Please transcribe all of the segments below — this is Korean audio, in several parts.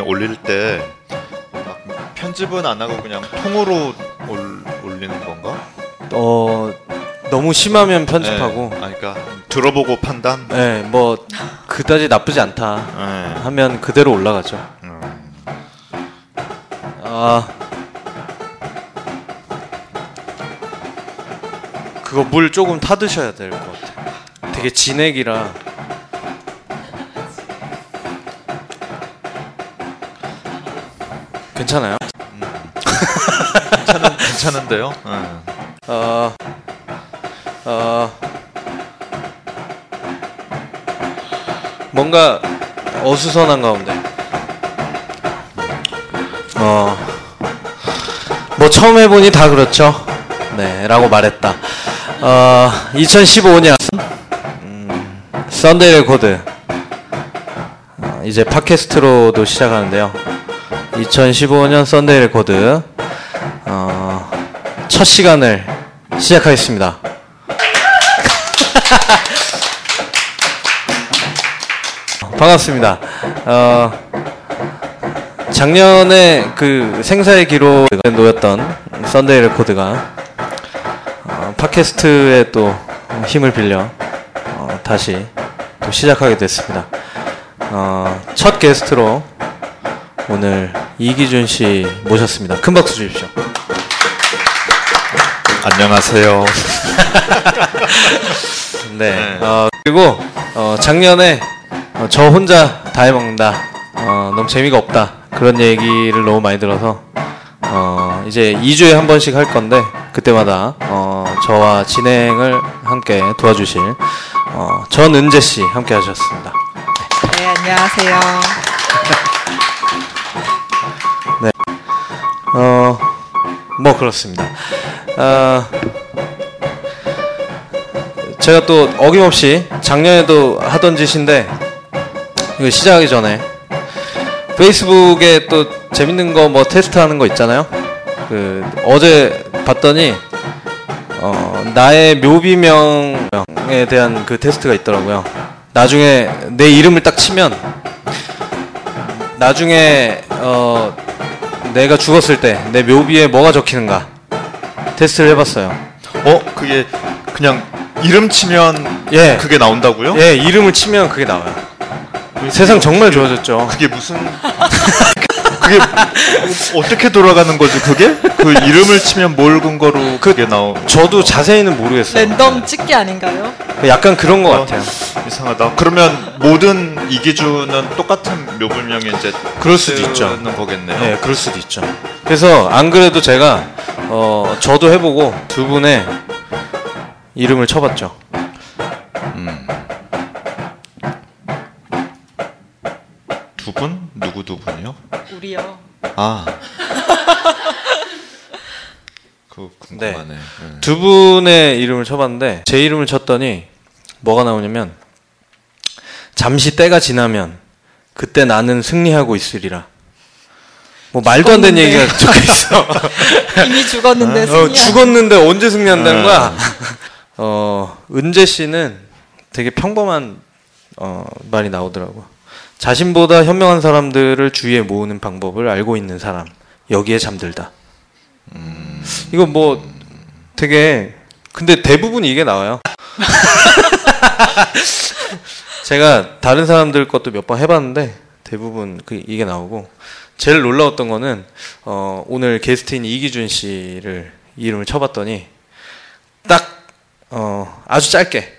올릴 때막 편집은 안 하고 그냥 통으로 올, 올리는 건가? 어 너무 심하면 편집하고 네. 아, 그러니까 들어보고 판단. 네, 뭐 그다지 나쁘지 않다 네. 하면 그대로 올라가죠. 음. 아 그거 물 조금 타 드셔야 될 것 같아. 되게 진액이라 괜찮아요? 괜찮은, 괜찮은데요? 네. 어, 어, 뭔가 어수선한 가운데. 어, 뭐 처음 해보니 다 그렇죠. 네, 라고 말했다. 어, 2015년, 음, Sunday Record. 어, 이제 팟캐스트로도 시작하는데요. 2015년 Sunday Record. 어, 첫 시간을 시작하겠습니다. 반갑습니다. 어, 작년에 그 생사의 기로에 놓였던 Sunday Record가 어, 팟캐스트에 또 힘을 빌려 어, 다시 또 시작하게 됐습니다. 어, 첫 게스트로 오늘 이기준 씨 모셨습니다. 큰 박수 주십시오. 안녕하세요. 네. 네. 어, 그리고 어, 작년에 어, 저 혼자 다 해먹는다. 어, 너무 재미가 없다. 그런 얘기를 너무 많이 들어서 어, 이제 2주에 한 번씩 할 건데 그때마다 어, 저와 진행을 함께 도와주실 어, 전은재 씨 함께 하셨습니다. 네, 안녕하세요. 어, 뭐 그렇습니다. 아, 제가 또 어김없이 작년에도 하던 짓인데 이거 시작하기 전에 페이스북에 또 재밌는 거 뭐 테스트하는 거 있잖아요. 그 어제 봤더니 어, 나의 묘비명에 대한 그 테스트가 있더라고요. 나중에 내 이름을 딱 치면 나중에 어, 내가 죽었을 때 내 묘비에 뭐가 적히는가 테스트를 해봤어요. 어? 그게 그냥 이름 치면 예, 그게 나온다고요? 예 이름을 치면 그게 나와요. 세상 정말 좋아졌죠. 그게 무슨 그게 어떻게 돌아가는 거지 그게? 그 이름을 치면 뭘 근거로 그게 나오 저도 자세히는 모르겠어요. 랜덤 찍기 아닌가요? 약간 그런 것 어. 같아요. 이상하다. 그러면 모든 이기주는 똑같은 묘불명이 이제 그럴 수도 있죠. 거겠네요. 네, 그럴 수도 있죠. 그래서 안 그래도 제가 어 저도 해보고 두 분의 이름을 쳐봤죠. 두 분? 누구 두 분이요? 우리요. 아. 그거 궁금하네. 네. 두 분의 이름을 쳐봤는데 제 이름을 쳤더니 뭐가 나오냐면 잠시 때가 지나면 그때 나는 승리하고 있으리라. 뭐 말도 안 되는. 얘기가 적혀 있어. 이미 죽었는데 어, 승리한. 죽었는데 언제 승리한다는 어. 거야? 어, 은재 씨는 되게 평범한 어, 말이 나오더라고. 자신보다 현명한 사람들을 주위에 모으는 방법을 알고 있는 사람. 여기에 잠들다. 이거 뭐 되게 근데 대부분 이게 나와요. 제가 다른 사람들 것도 몇 번 해봤는데 대부분 그 이게 나오고 제일 놀라웠던 거는 어, 오늘 게스트인 이기준 씨를 이름을 쳐봤더니 딱 어, 아주 짧게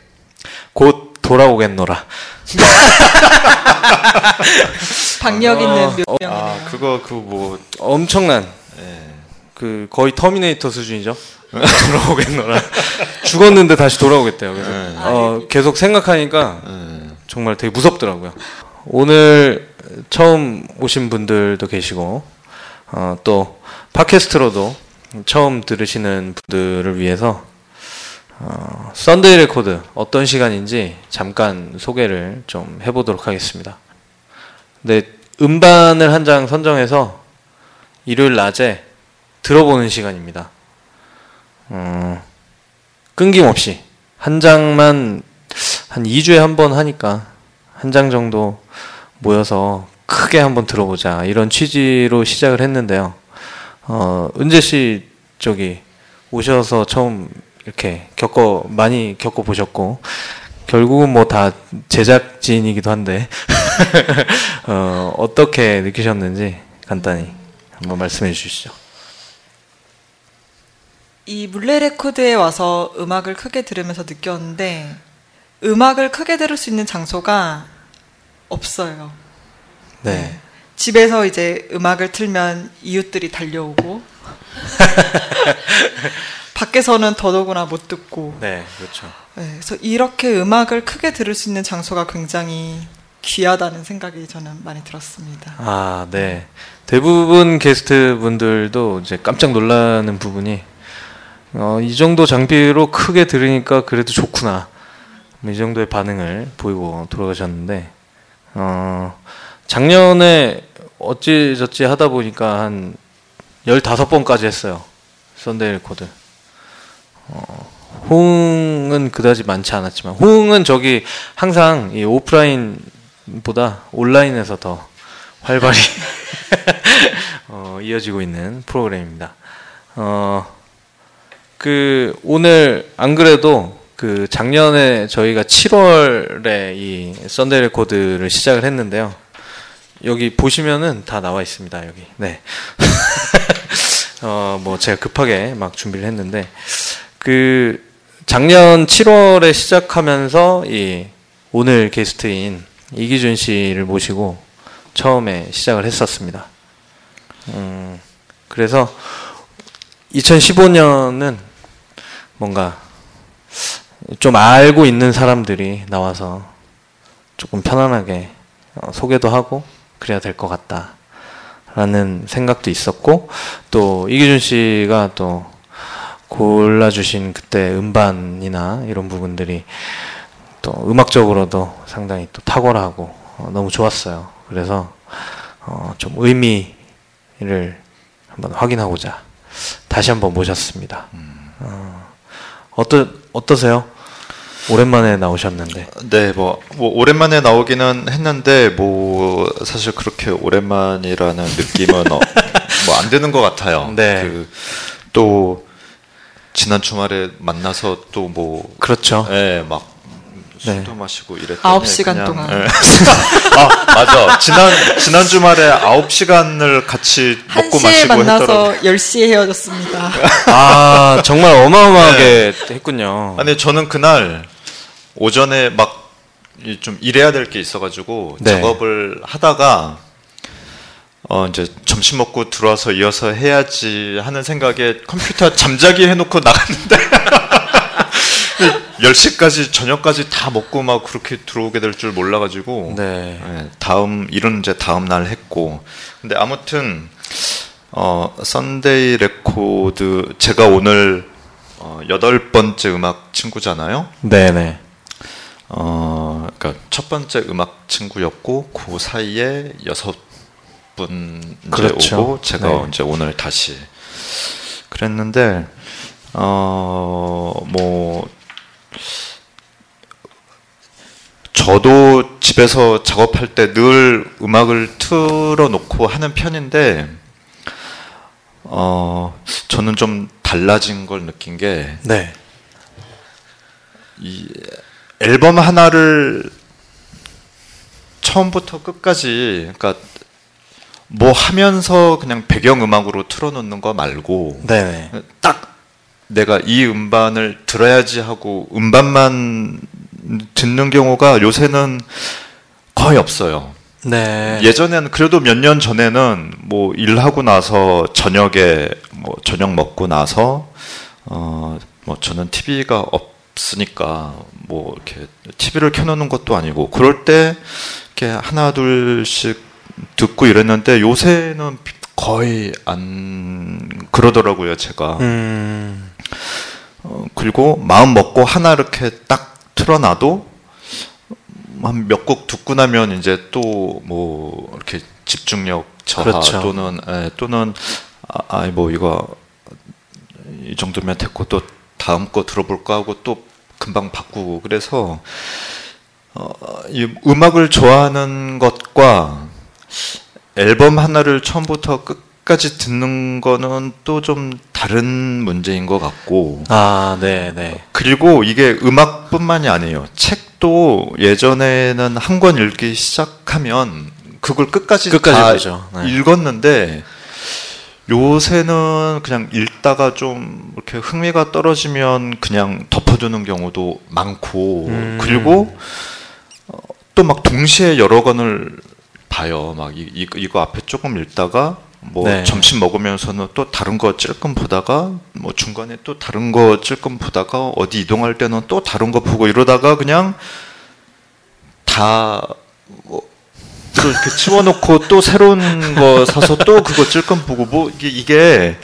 곧 돌아오겠노라. 박력 있는 어, 묘명이네요. 아, 그거 그 뭐 엄청난 예. 그 거의 터미네이터 수준이죠. 돌아오겠노라. 죽었는데 다시 돌아오겠대요. 그래서 네. 어, 계속 생각하니까 예. 정말 되게 무섭더라고요. 오늘 처음 오신 분들도 계시고 어, 또 팟캐스트로도 처음 들으시는 분들을 위해서 어, Sunday Record 어떤 시간인지 잠깐 소개를 좀 해보도록 하겠습니다. 네, 음반을 한 장 선정해서 일요일 낮에 들어보는 시간입니다. 어, 끊김없이 한 장만 한 2주에 한 번 하니까 한 장 정도 모여서 크게 한번 들어보자 이런 취지로 시작을 했는데요. 어, 은재 씨 저기 오셔서 처음 이렇게 겪어 많이 겪어 보셨고 결국은 뭐 다 제작진이기도 한데 어, 어떻게 느끼셨는지 간단히 한번 말씀해 주시죠. 이 물레 레코드에 와서 음악을 크게 들으면서 느꼈는데 음악을 크게 들을 수 있는 장소가 없어요. 네. 집에서 이제 음악을 틀면 이웃들이 달려오고 밖에서는 더더구나 못 듣고 네, 그렇죠. 네, 그래서 이렇게 음악을 크게 들을 수 있는 장소가 굉장히 귀하다는 생각이 저는 많이 들었습니다. 아, 네. 대부분 게스트 분들도 이제 깜짝 놀라는 부분이 어, 이 정도 장비로 크게 들으니까 그래도 좋구나. 뭐이 정도의 반응을 보이고 돌아가셨는데, 어, 작년에 어찌저찌 하다 보니까 한 15번까지 했어요. Sunday Record. 어, 호응은 그다지 많지 않았지만, 호응은 저기 항상 이 오프라인보다 온라인에서 더 활발히 어, 이어지고 있는 프로그램입니다. 어, 그 오늘 안 그래도 그 작년에 저희가 7월에 이 썬데이 레코드를 시작을 했는데요. 여기 보시면은 다 나와 있습니다. 여기. 네. 어, 뭐 제가 급하게 막 준비를 했는데 그 작년 7월에 시작하면서 이 오늘 게스트인 이기준 씨를 모시고 처음에 시작을 했었습니다. 음, 그래서 2015년은 뭔가 좀 알고 있는 사람들이 나와서 조금 편안하게 어, 소개도 하고 그래야 될 것 같다라는 생각도 있었고 또 이기준 씨가 또 골라주신 그때 음반이나 이런 부분들이 또 음악적으로도 상당히 또 탁월하고 어, 너무 좋았어요. 그래서 어, 좀 의미를 한번 확인하고자 다시 한번 모셨습니다. 어, 어떠 어떠세요? 오랜만에 나오셨는데. 네, 뭐, 뭐 오랜만에 나오기는 했는데 뭐 사실 그렇게 오랜만이라는 느낌은 어, 뭐안 드는 것 같아요. 네. 그 또 지난 주말에 만나서 또 뭐 그렇죠. 예, 막 네. 술도 마시고 이랬더니 아홉 시간 그냥, 동안. 예. 아, 맞아. 지난 지난 주말에 아홉 시간을 같이 먹고 1시에 마시고 만나서 했더라고. 10시에 헤어졌습니다. 아 정말 어마어마하게 했군요. 아니 저는 그날 오전에 막 좀 일해야 될 게 있어 가지고 네. 작업을 하다가 어 이제 점심 먹고 들어와서 이어서 해야지 하는 생각에 컴퓨터 잠자기 해놓고 나갔는데 10시까지 저녁까지 다 먹고 막 그렇게 들어오게 될 줄 몰라가지고 네. 예, 다음 일은 이제 다음 날 했고 근데 아무튼 어 썬데이 레코드 제가 오늘 어, 여덟 번째 음악 친구잖아요. 네네. 어, 그러니까 첫 번째 음악 친구였고 그 사이에 여섯 분 이제 그렇죠. 오고 제가 네. 이제 오늘 다시 그랬는데 어 뭐 저도 집에서 작업할 때 늘 음악을 틀어놓고 하는 편인데 어 저는 좀 달라진 걸 느낀 게 네. 이 앨범 하나를 처음부터 끝까지 그러니까 뭐 하면서 그냥 배경 음악으로 틀어놓는 거 말고 네네. 딱 내가 이 음반을 들어야지 하고 음반만 듣는 경우가 요새는 거의 없어요. 네. 예전에는 그래도 몇 년 전에는 뭐 일하고 나서 저녁에 뭐 저녁 먹고 나서 어 뭐 저는 TV가 없으니까 뭐 이렇게 TV를 켜놓는 것도 아니고 그럴 때 이렇게 하나 둘씩 듣고 이랬는데 요새는 거의 안 그러더라고요 제가 음. 어, 그리고 마음 먹고 하나 이렇게 딱 틀어놔도 한 몇 곡 듣고 나면 이제 또 뭐 이렇게 집중력 저하 그렇죠. 또는 예, 또는 아, 아이 뭐 이거 이 정도면 됐고 또 다음 거 들어볼까 하고 또 금방 바꾸고 그래서 어, 이 음악을 좋아하는 것과 앨범 하나를 처음부터 끝까지 듣는 거는 또 좀 다른 문제인 것 같고 아, 네, 네. 그리고 이게 음악뿐만이 아니에요. 책도 예전에는 한 권 읽기 시작하면 그걸 끝까지, 끝까지 다. 네. 읽었는데 요새는 그냥 읽다가 좀 이렇게 흥미가 떨어지면 그냥 덮어두는 경우도 많고 음. 그리고 또 막 동시에 여러 권을 봐요. 막 이, 이, 이거 앞에 조금 읽다가 뭐 네. 점심 먹으면서는 또 다른 거 찔끔 보다가 뭐 중간에 또 다른 거 찔끔 보다가 어디 이동할 때는 또 다른 거 보고 이러다가 그냥 다 뭐, 또 이렇게 치워놓고 또 새로운 거 사서 또 그거 찔끔 보고 뭐 이게 이게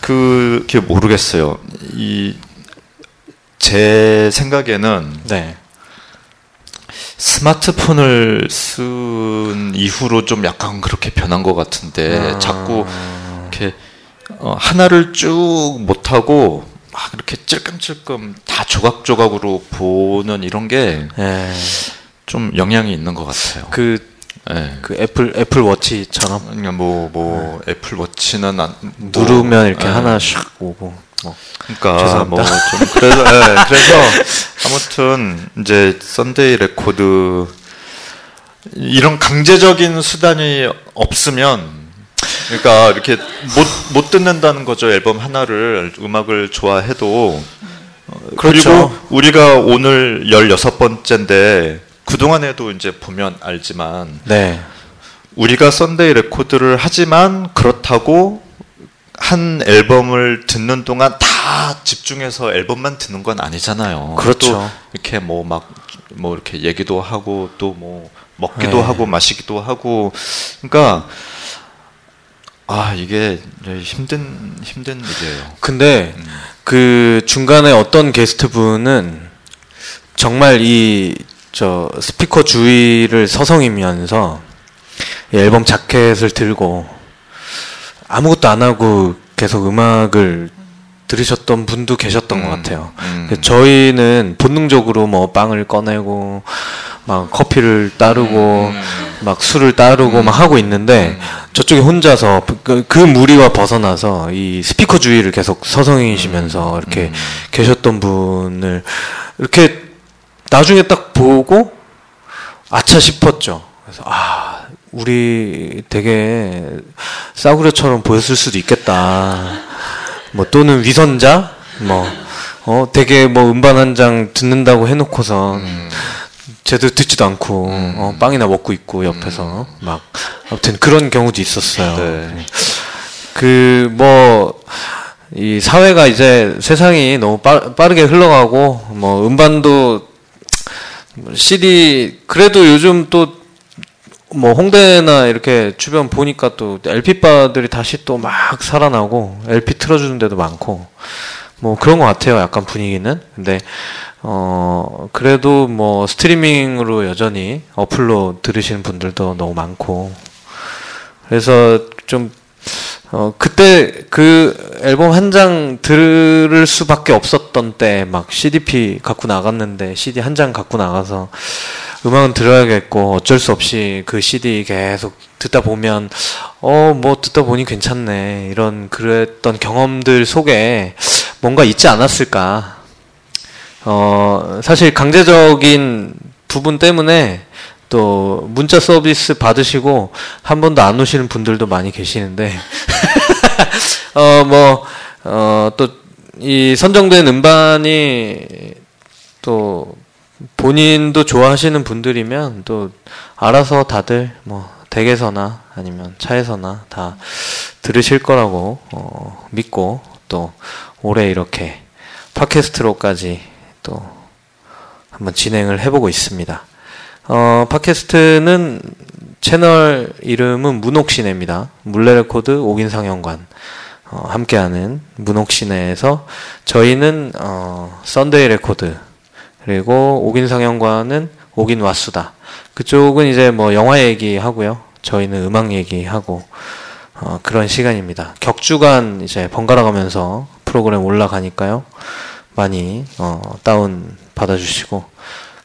그게 모르겠어요. 이 제 생각에는 네. 스마트폰을 쓴 이후로 좀 약간 그렇게 변한 것 같은데 아. 자꾸 이렇게 어, 하나를 쭉 못하고 막 이렇게 찔끔찔끔 다 조각조각으로 보는 이런 게좀 예. 영향이 있는 것 같아요. 그, 예. 그 애플, 애플 워치처럼 그러니까 뭐, 뭐, 애플 워치는 안, 뭐, 네. 누르면 이렇게 예. 하나 샥 오고. 뭐. 그러니까 죄송합니다. 뭐 좀 그래서 예, 그래서 아무튼 이제 썬데이 레코드 이런 강제적인 수단이 없으면 그러니까 이렇게 못 못 듣는다는 거죠 앨범 하나를 음악을 좋아해도 어, 그렇죠. 그리고 우리가 오늘 16번째인데 그동안에도 이제 보면 알지만 네. 우리가 썬데이 레코드를 하지만 그렇다고 한 앨범을 듣는 동안 다 집중해서 앨범만 듣는 건 아니잖아요. 그렇죠. 또 이렇게 뭐 막 뭐 이렇게 얘기도 하고 또 뭐 먹기도 네. 하고 마시기도 하고 그러니까 아 이게 힘든 힘든 일이에요. 근데 그 중간에 어떤 게스트 분은 정말 이 저 스피커 주위를 서성이면서 이 앨범 자켓을 들고 아무것도 안 하고 계속 음악을 들으셨던 분도 계셨던 것 음, 같아요. 음. 저희는 본능적으로 뭐 빵을 꺼내고 막 커피를 따르고 음. 막 술을 따르고 막 하고 있는데 저쪽에 혼자서 그, 그 무리와 벗어나서 이 스피커 주위를 계속 서성이시면서 이렇게 계셨던 분을 이렇게 나중에 딱 보고 아차 싶었죠. 그래서 아 우리 되게 싸구려처럼 보였을 수도 있겠다. 뭐 또는 위선자 뭐 어, 되게 뭐 음반 한 장 듣는다고 해놓고서 제대로 듣지도 않고 어, 빵이나 먹고 있고 옆에서 막 아무튼 그런 경우도 있었어요. 네. 그뭐 이 사회가 이제 세상이 너무 빠, 빠르게 흘러가고 뭐 음반도 CD 그래도 요즘 또 뭐 홍대나 이렇게 주변 보니까 또 LP 바들이 다시 또 막 살아나고 LP 틀어주는 데도 많고 뭐 그런 것 같아요. 약간 분위기는. 근데 어 그래도 뭐 스트리밍으로 여전히 어플로 들으시는 분들도 너무 많고 그래서 좀 어, 그때 그 앨범 한 장 들을 수밖에 없었던 때 막 CDP 갖고 나갔는데 CD 한 장 갖고 나가서 음악은 들어야겠고 어쩔 수 없이 그 CD 계속 듣다 보면 어, 뭐 듣다 보니 괜찮네. 이런 그랬던 경험들 속에 뭔가 있지 않았을까. 어, 사실 강제적인 부분 때문에 또 문자 서비스 받으시고 한 번도 안 오시는 분들도 많이 계시는데 어 뭐 어 또 이 선정된 음반이 또 본인도 좋아하시는 분들이면 또 알아서 다들 뭐 댁에서나 아니면 차에서나 다 들으실 거라고 어 믿고 또 올해 이렇게 팟캐스트로까지 또 한번 진행을 해보고 있습니다. 어, 팟캐스트는 채널 이름은 문옥씨네입니다. 물레레코드 옥인상영관 어, 함께하는 문옥씨네에서 저희는 어, 썬데이 레코드 그리고 옥인상영관은 옥인 와수다. 그쪽은 이제 뭐 영화 얘기하고요. 저희는 음악 얘기하고 어, 그런 시간입니다. 격주간 이제 번갈아 가면서 프로그램 올라가니까요. 많이 어, 다운 받아주시고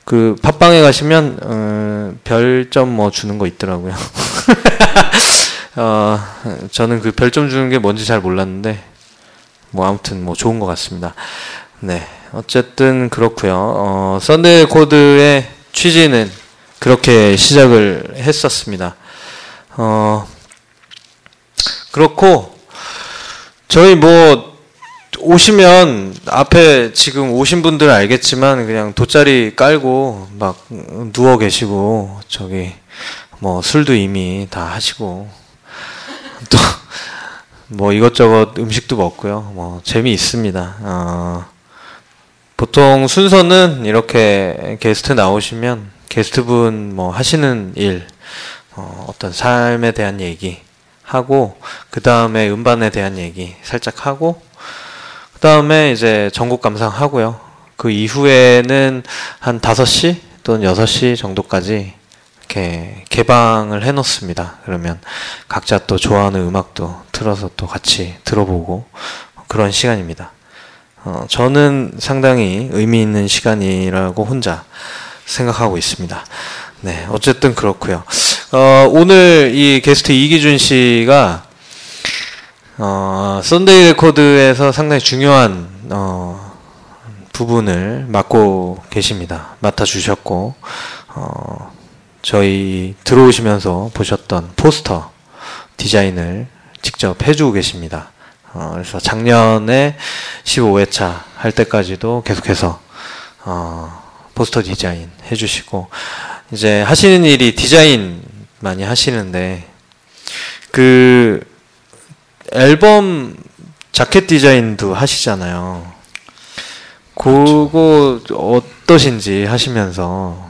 그 팟빵에 가시면 어, 별점 뭐 주는 거 있더라고요. 어, 저는 그 별점 주는 게 뭔지 잘 몰랐는데 뭐 아무튼 뭐 좋은 것 같습니다. 네, 어쨌든 그렇고요. 어, 썬데이 레코드의 취지는 그렇게 시작을 했었습니다. 어, 그렇고 저희 뭐 오시면 앞에 지금 오신 분들 알겠지만 그냥 돗자리 깔고 막 누워 계시고 저기 뭐 술도 이미 다 하시고 또 뭐 이것저것 음식도 먹고요. 뭐 재미 있습니다. 어, 보통 순서는 이렇게 게스트 나오시면 게스트분 뭐 하시는 일, 어, 어떤 삶에 대한 얘기 하고 그 다음에 음반에 대한 얘기 살짝 하고 그 다음에 이제 전국 감상 하고요. 그 이후에는 한 5시 또는 6시 정도까지 이렇게 개방을 해놓습니다. 그러면 각자 또 좋아하는 음악도 틀어서 또 같이 들어보고 그런 시간입니다. 어, 저는 상당히 의미 있는 시간이라고 혼자 생각하고 있습니다. 네, 어쨌든 그렇고요. 어, 오늘 이 게스트 이기준 씨가 어, 썬데이 레코드에서 상당히 중요한 어, 부분을 맡고 계십니다. 맡아 주셨고 어, 저희 들어오시면서 보셨던 포스터 디자인을 직접 해주고 계십니다. 어, 그래서 작년에 15회차 할 때까지도 계속해서 어, 포스터 디자인 해주시고 이제 하시는 일이 디자인 많이 하시는데 그 앨범 자켓 디자인도 하시잖아요. 그거 어떠신지 하시면서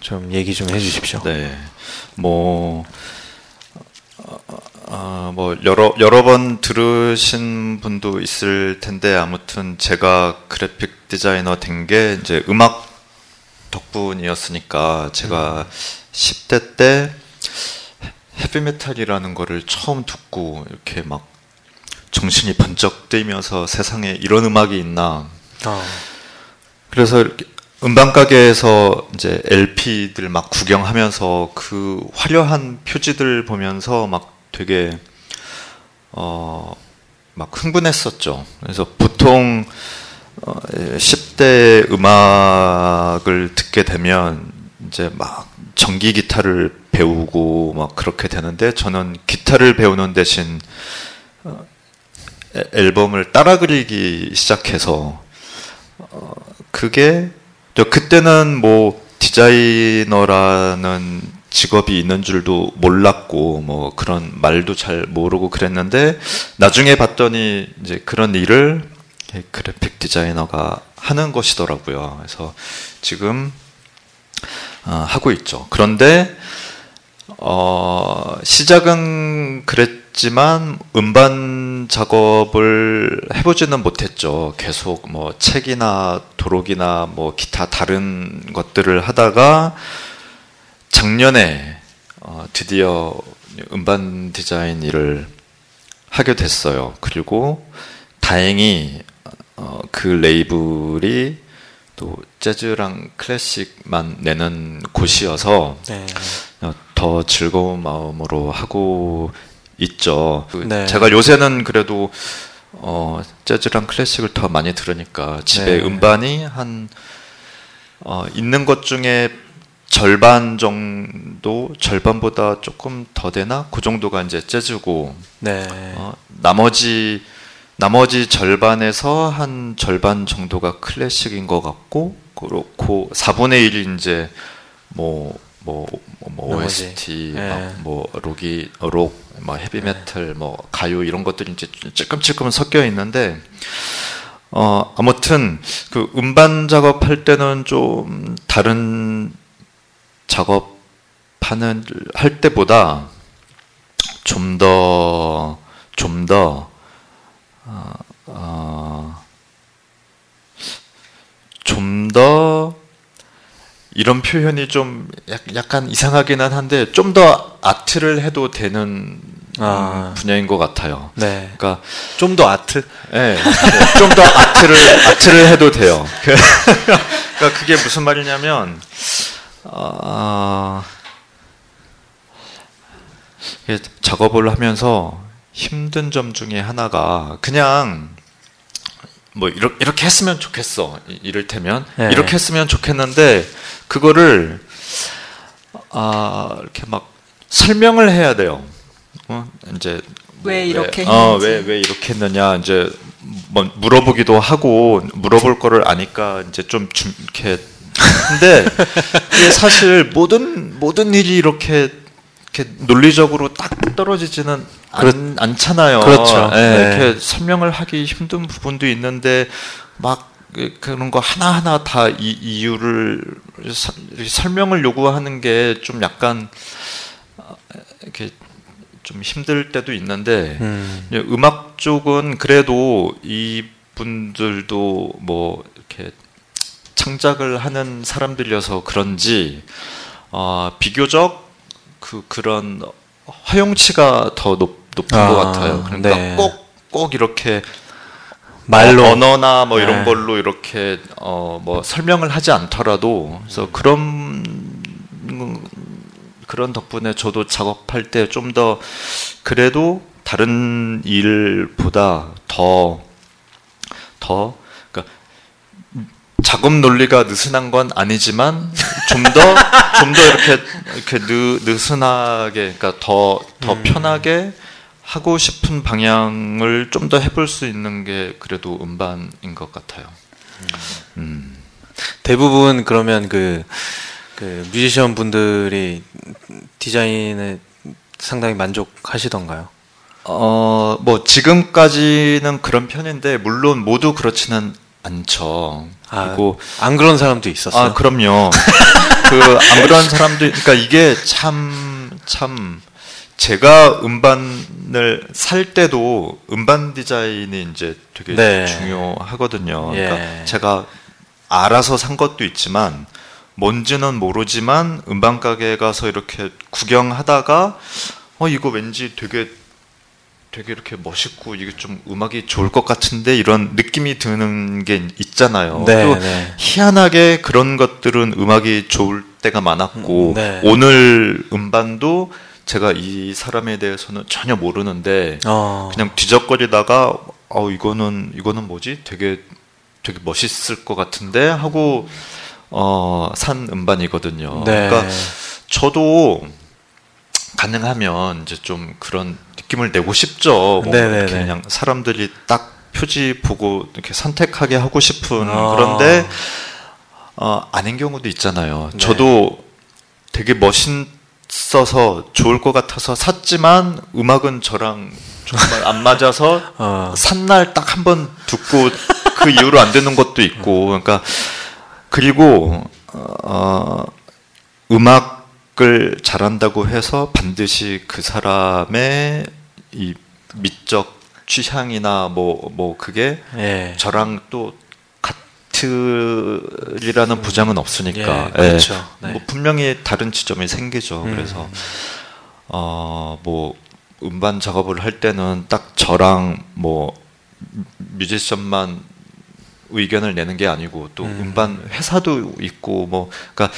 좀 얘기 좀 해주십시오. 네, 뭐, 어, 어, 뭐 여러 여러 번 들으신 분도 있을 텐데 아무튼 제가 그래픽 디자이너 된 게 이제 음악 덕분이었으니까 제가 10대 때 헤비메탈이라는 거를 처음 듣고 이렇게 막 정신이 번쩍 뜨이면서 세상에 이런 음악이 있나. 어. 그래서 이렇게 음반 가게에서 이제 LP들 막 구경하면서 그 화려한 표지들 보면서 막 되게 어 막 흥분했었죠. 그래서 보통 어 10대 음악을 듣게 되면 이제 막 전기 기타를 배우고 막 그렇게 되는데 저는 기타를 배우는 대신 어, 앨범을 따라 그리기 시작해서 어, 그게 그때는 뭐 디자이너라는 직업이 있는 줄도 몰랐고 뭐 그런 말도 잘 모르고 그랬는데 나중에 봤더니 이제 그런 일을 그래픽 디자이너가 하는 것이더라고요. 그래서 지금 어, 하고 있죠. 그런데 어, 시작은 그랬지만 음반 작업을 해보지는 못했죠. 계속 뭐 책이나 도록이나 뭐 기타 다른 것들을 하다가 작년에 어, 드디어 음반 디자인 일을 하게 됐어요. 그리고 다행히 어, 그 레이블이 또 재즈랑 클래식만 내는 곳이어서 네. 어, 더 즐거운 마음으로 하고 있죠. 그 네. 제가 요새는 그래도 어, 재즈랑 클래식을 더 많이 들으니까 집에 네. 음반이 한 어, 있는 것 중에 절반 정도, 절반보다 조금 더 되나? 그 정도가 이제 재즈고, 네. 어, 나머지, 나머지 절반에서 한 절반 정도가 클래식인 것 같고, 그렇고, 4분의 1이 이제, 뭐, 뭐, 뭐, 뭐. OST, 예. 막 뭐, 록이, 록, 뭐, 헤비메탈, 뭐, 가요, 이런 것들이 이제 찔끔찔끔 섞여 있는데, 어, 아무튼, 그 음반 작업할 때는 좀 다른 작업하는, 할 때보다 좀 더, 좀 더, 어, 어, 좀 더, 이런 표현이 좀 약- 약간 이상하기는 한데, 좀 더 아트를 해도 되는 아. 분야인 것 같아요. 네. 그러니까 좀 더 아트? 네, 좀 더 아트를 아트를 해도 돼요. 그러니까 그게 무슨 말이냐면 어, 작업을 하면서 힘든 점 중에 하나가 그냥 뭐 이렇게, 이렇게 했으면 좋겠어. 이- 이를테면 네. 이렇게 했으면 좋겠는데 그거를 아 이렇게 막 설명을 해야 돼요. 어? 이제 왜 이렇게 어, 했는지. 왜, 왜 이렇게 했느냐 이제 뭐 물어보기도 하고 물어볼 거를 아니까 이제 좀좀 이렇게 근데 이게 사실 모든 모든 일이 이렇게 이렇게 논리적으로 딱 떨어지지는 않, 않잖아요. 그렇죠. 예, 네. 이렇게 설명을 하기 힘든 부분도 있는데 막 그런 거 하나하나 다 이, 이유를 서- 이렇게 설명을 요구하는 게 좀 약간 어, 이렇게 좀 힘들 때도 있는데 음. 음악 쪽은 그래도 이 분들도 뭐 이렇게 창작을 하는 사람들이어서 그런지 어, 비교적 그 그런 허용치가 더 높, 높은 아, 것 같아요. 그러니까 네. 꼭 꼭 이렇게 말로. 어, 언어나 뭐 이런 네. 걸로 이렇게 어 뭐 설명을 하지 않더라도 그래서 그런 음, 그런 덕분에 저도 작업할 때 좀 더 그래도 다른 일보다 더 더 그러니까 작업 논리가 느슨한 건 아니지만 좀 더 좀 더 이렇게 이렇게 느, 느슨하게 그러니까 더더 음. 편하게 하고 싶은 방향을 좀 더 해볼 수 있는 게 그래도 음반인 것 같아요. 음. 대부분 그러면 그, 그 뮤지션 분들이 디자인에 상당히 만족하시던가요? 어, 뭐 지금까지는 그런 편인데 물론 모두 그렇지는 않죠. 아, 그리고 안 그런 사람도 있었어요. 아, 그럼요. 그, 안 그런 사람들, 그러니까 이게 참, 참, 제가 음반을 살 때도 음반 디자인이 이제 되게 네. 중요하거든요. 그러니까 예. 제가 알아서 산 것도 있지만, 뭔지는 모르지만 음반 가게 가서 이렇게 구경하다가, 어, 이거 왠지 되게 되게 이렇게 멋있고 이게 좀 음악이 좋을 것 같은데 이런 느낌이 드는 게 있잖아요. 네, 또 네. 희한하게 그런 것들은 음악이 좋을 때가 많았고 음, 네. 오늘 음반도 제가 이 사람에 대해서는 전혀 모르는데 어. 그냥 뒤적거리다가 어 이거는 이거는 뭐지? 되게 되게 멋있을 것 같은데 하고 어산 음반이거든요. 네. 그러니까 저도 가능하면 이제 좀 그런 느낌을 내고 싶죠. 뭔가 네네네. 이렇게 그냥 사람들이 딱 표지 보고 이렇게 선택하게 하고 싶은 아. 그런데 어, 아닌 경우도 있잖아요. 네. 저도 되게 멋있어서 좋을 것 같아서 샀지만 음악은 저랑 정말 안 맞아서 어. 산날 딱 한 번 듣고 그 이후로 안 되는 것도 있고 그러니까 그리고 어, 음악 을 잘한다고 해서 반드시 그 사람의 이 미적 취향이나 뭐뭐 그게 예. 저랑 또 같으리라는 부장은 없으니까 예, 그렇죠. 네. 뭐 분명히 다른 지점이 생기죠. 음. 그래서 어뭐 음반 작업을 할 때는 딱 저랑 뭐 뮤지션만 의견을 내는 게 아니고 또 음. 음. 반 회사도 있고 뭐 그러니까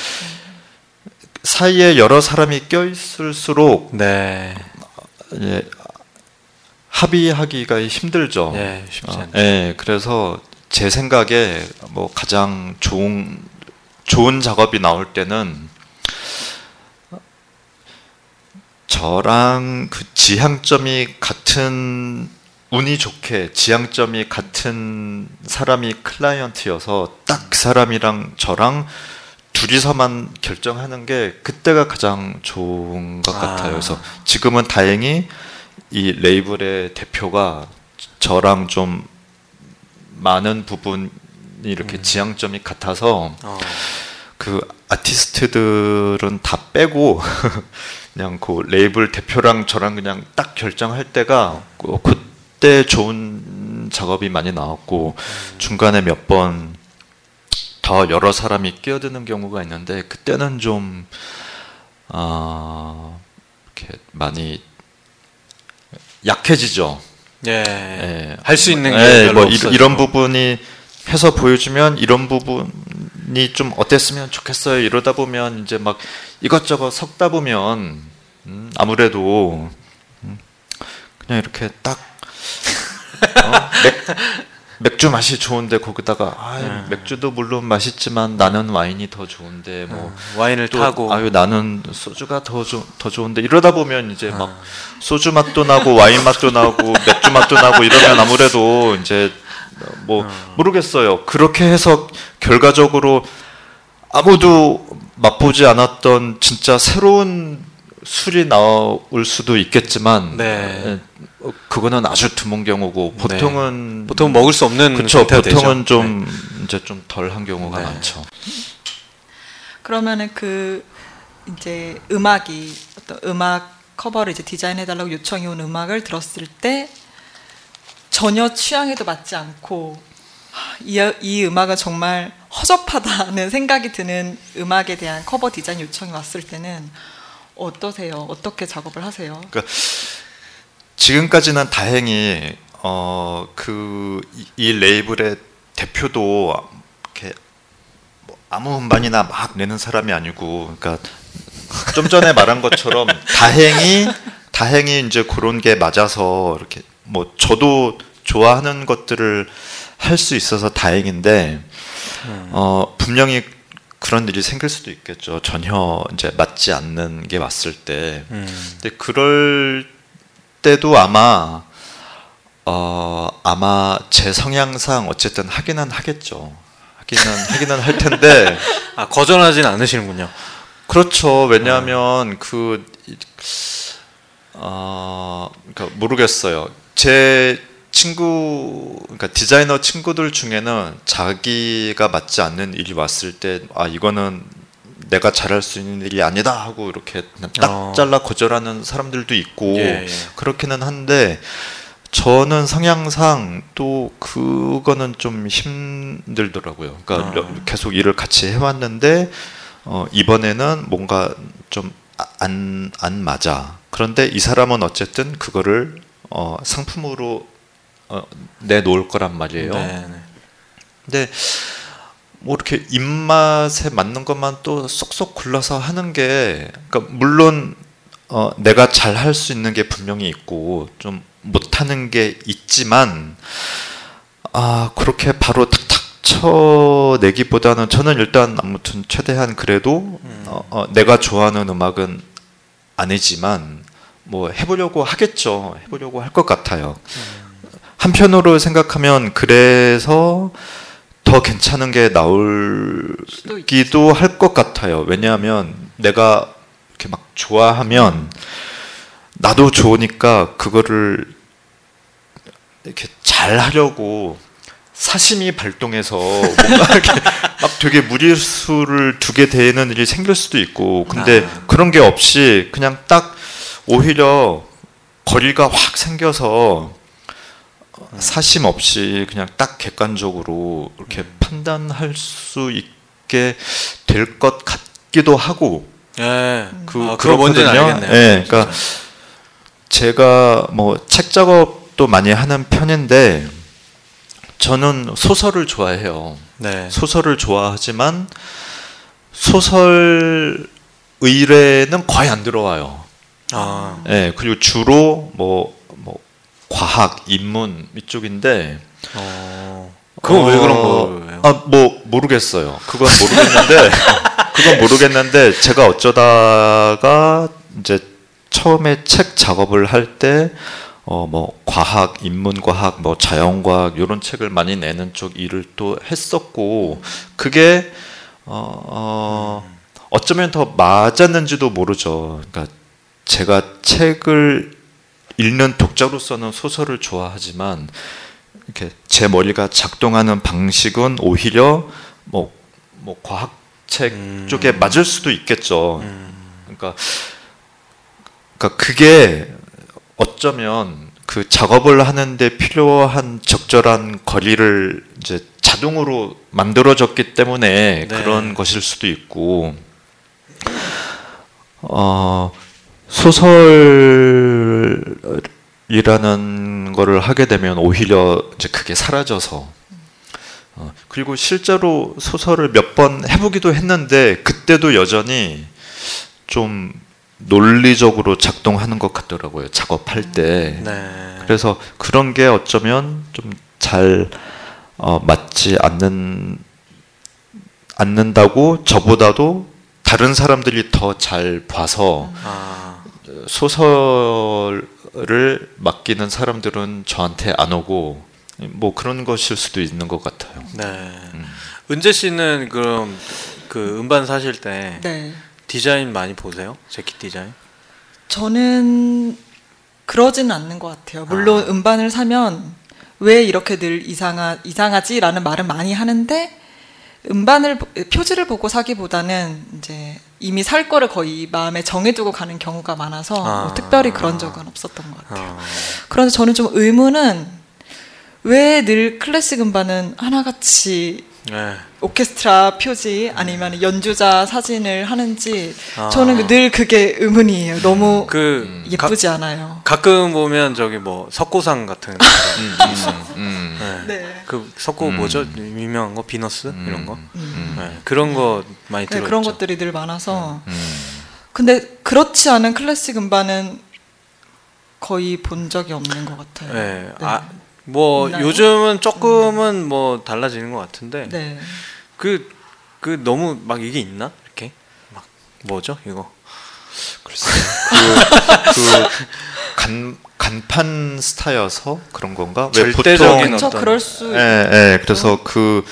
사이에 여러 사람이 껴 있을수록 네. 예, 합의하기가 힘들죠. 예, 쉽지 어, 않죠. 예, 그래서 제 생각에 뭐 가장 좋은 좋은 작업이 나올 때는 저랑 그 지향점이 같은 운이 좋게 지향점이 같은 사람이 클라이언트여서 딱 그 사람이랑 저랑 둘이서만 결정하는 게 그때가 가장 좋은 것 아. 같아요. 그래서 지금은 다행히 이 레이블의 대표가 저랑 좀 많은 부분이 이렇게 지향점이 같아서 어. 그 아티스트들은 다 빼고 그냥 그 레이블 대표랑 저랑 그냥 딱 결정할 때가 그- 그때 좋은 작업이 많이 나왔고 중간에 몇번 더 여러 사람이 끼어드는 경우가 있는데 그때는 좀 아, 이렇게 많이 약해지죠. 예. 예. 할수 있는 게 예, 별로 뭐 이- 없어요. 이런 부분이 해서 보여주면 이런 부분이 좀 어땠으면 좋겠어요. 이러다 보면 이제 막 이것저것 섞다 보면 음, 아무래도 음, 그냥 이렇게 딱 어, 맥, 주 맛이 좋은데 거기다가 아, 네. 맥주도 물론 맛있지만 나는 와인이 더 좋은데 뭐 와인을 또 타고 아유 나는 소주가 더, 좋- 더 좋은데 이러다 보면 이제 아. 막 소주 맛도 나고 와인 맛도 나고 맥주 맛도 나고 이러면 아무래도 이제 뭐 아. 모르겠어요. 그렇게 해서 결과적으로 아무도 맛보지 않았던 진짜 새로운 술이 나올 수도 있겠지만 네. 에, 어, 그거는 아주 드문 경우고 보통은 보통 먹을 수 없는 그쵸 보통은 되죠. 좀 이제 좀 덜 한 경우가 네. 많죠. 그러면은 그 이제 음악이 어떤 음악 커버를 이제 디자인해달라고 요청이 온 음악을 들었을 때 전혀 취향에도 맞지 않고 하, 이, 이 음악은 정말 허접하다는 생각이 드는 음악에 대한 커버 디자인 요청이 왔을 때는 어떠세요? 어떻게 작업을 하세요? 그러니까 지금까지는 다행히 어 그 이 레이블의 대표도 이렇게 뭐 아무 음반이나 막 내는 사람이 아니고 그러니까 좀 전에 말한 것처럼 다행히 다행히 이제 그런 게 맞아서 이렇게 뭐 저도 좋아하는 것들을 할 수 있어서 다행인데 어 분명히 그런 일이 생길 수도 있겠죠. 전혀 이제 맞지 않는 게 왔을 때. 음. 근데 그럴 때도 아마 어 아마 제 성향상 어쨌든 하기는 하겠죠. 하기는 하기는 할 텐데 아 거절하진 않으시는군요. 그렇죠. 왜냐하면 그 어, 그러니까 모르겠어요. 제 친구, 그러니까 디자이너 친구들 중에는 자기가 맞지 않는 일이 왔을 때, 아 이거는 내가 잘할 수 있는 일이 아니다 하고 이렇게 딱 어. 잘라 거절하는 사람들도 있고 예, 예. 그렇기는 한데 저는 성향상 또 그거는 좀 힘들더라고요. 그러니까 어. 계속 일을 같이 해왔는데 어, 이번에는 뭔가 좀 안안 맞아. 그런데 이 사람은 어쨌든 그거를 어, 상품으로 어, 내놓을 거란 말이에요. 네, 네. 근데 뭐 이렇게 입맛에 맞는 것만 또 쏙쏙 골라서 하는 게 그러니까 물론 어, 내가 잘 할 수 있는 게 분명히 있고 좀 못하는 게 있지만 아 그렇게 바로 탁탁 쳐내기보다는 저는 일단 아무튼 최대한 그래도 어, 어, 내가 좋아하는 음악은 아니지만 뭐 해보려고 하겠죠. 해보려고 할 것 같아요. 한편으로 생각하면 그래서 더 괜찮은 게 나올기도 할 것 같아요. 왜냐하면 내가 이렇게 막 좋아하면 나도 좋으니까 그거를 이렇게 잘 하려고 사심이 발동해서 뭔가 이렇게 막 되게 무리수를 두게 되는 일이 생길 수도 있고 근데 아. 그런 게 없이 그냥 딱 오히려 거리가 확 생겨서 사심 없이 그냥 딱 객관적으로 이렇게 음. 판단할 수 있게 될 것 같기도 하고 예. 그 아, 그거 뭔지는 그렇거든요. 알겠네요. 예, 그러니까 제가 뭐 책 작업도 많이 하는 편인데 저는 소설을 좋아해요. 네. 소설을 좋아하지만 소설 의뢰는 거의 안 들어와요. 아, 예, 그리고 주로 뭐, 뭐, 과학, 인문 이쪽인데, 어. 그건 왜 어, 그런 거예요? 아, 뭐, 모르겠어요. 그건 모르겠는데, 그건 모르겠는데, 제가 어쩌다가 이제 처음에 책 작업을 할 때, 어, 뭐, 과학, 인문과학, 뭐, 자연과학, 이런 책을 많이 내는 쪽 일을 또 했었고, 그게, 어, 어, 어쩌면 더 맞았는지도 모르죠. 그러니까 제가 책을 읽는 독자로서는 소설을 좋아하지만 이렇게 제 머리가 작동하는 방식은 오히려 뭐, 뭐 과학책 음. 쪽에 맞을 수도 있겠죠. 그러니까, 그러니까 그게 어쩌면 그 작업을 하는데 필요한 적절한 거리를 이제 자동으로 만들어졌기 때문에 네. 그런 것일 수도 있고, 어, 소설을 이라는 거를 하게 되면 오히려 이제 그게 사라져서 어, 그리고 실제로 소설을 몇 번 해보기도 했는데 그때도 여전히 좀 논리적으로 작동하는 것 같더라고요 작업할 때. 네. 그래서 그런 게 어쩌면 좀잘 어, 맞지 않는 않는다고 저보다도 다른 사람들이 더 잘 봐서 아, 소설을 맡기는 사람들은 저한테 안 오고 뭐 그런 것일 수도 있는 것 같아요. 네. 은재 씨는 그럼 그 음반 사실 때 네. 디자인 많이 보세요? 재킷 디자인? 저는 그러지는 않는 것 같아요. 물론 음반을 사면 왜 이렇게 늘 이상하, 이상하지라는 말은 많이 하는데 음반을 보- 표지를 보고 사기보다는 이제 이미 살 거를 거의 마음에 정해두고 가는 경우가 많아서 뭐 아. 특별히 그런 적은 없었던 것 같아요. 어. 그런데 저는 좀 의문은 왜 늘 클래식 음반은 하나같이 네. 오케스트라 표지 아니면 연주자 사진을 하는지 아. 저는 늘 그게 의문이에요. 너무 그 예쁘지 않아요. 가, 끔 보면 저기 뭐 석고상 같은 거 음, 네. 네. 그 석고 뭐죠? 유명한 거 비너스 이런 거. 음. 네. 그런 거 많이 네, 들었죠. 그런 것들이 늘 많아서 음. 근데 그렇지 않은 클래식 음반은 거의 본 적이 없는 것 같아요. 네. 아, 뭐 있나요? 요즘은 조금은 뭐 달라지는 것 같은데 네. 그, 그 너무 막 이게 있나? 이렇게 막 뭐죠 이거? 그 간, 간판 스타여서 그런 건가? 왜 절대적인 보통 어떤- 그럴 수 예, 예. 그래서 그,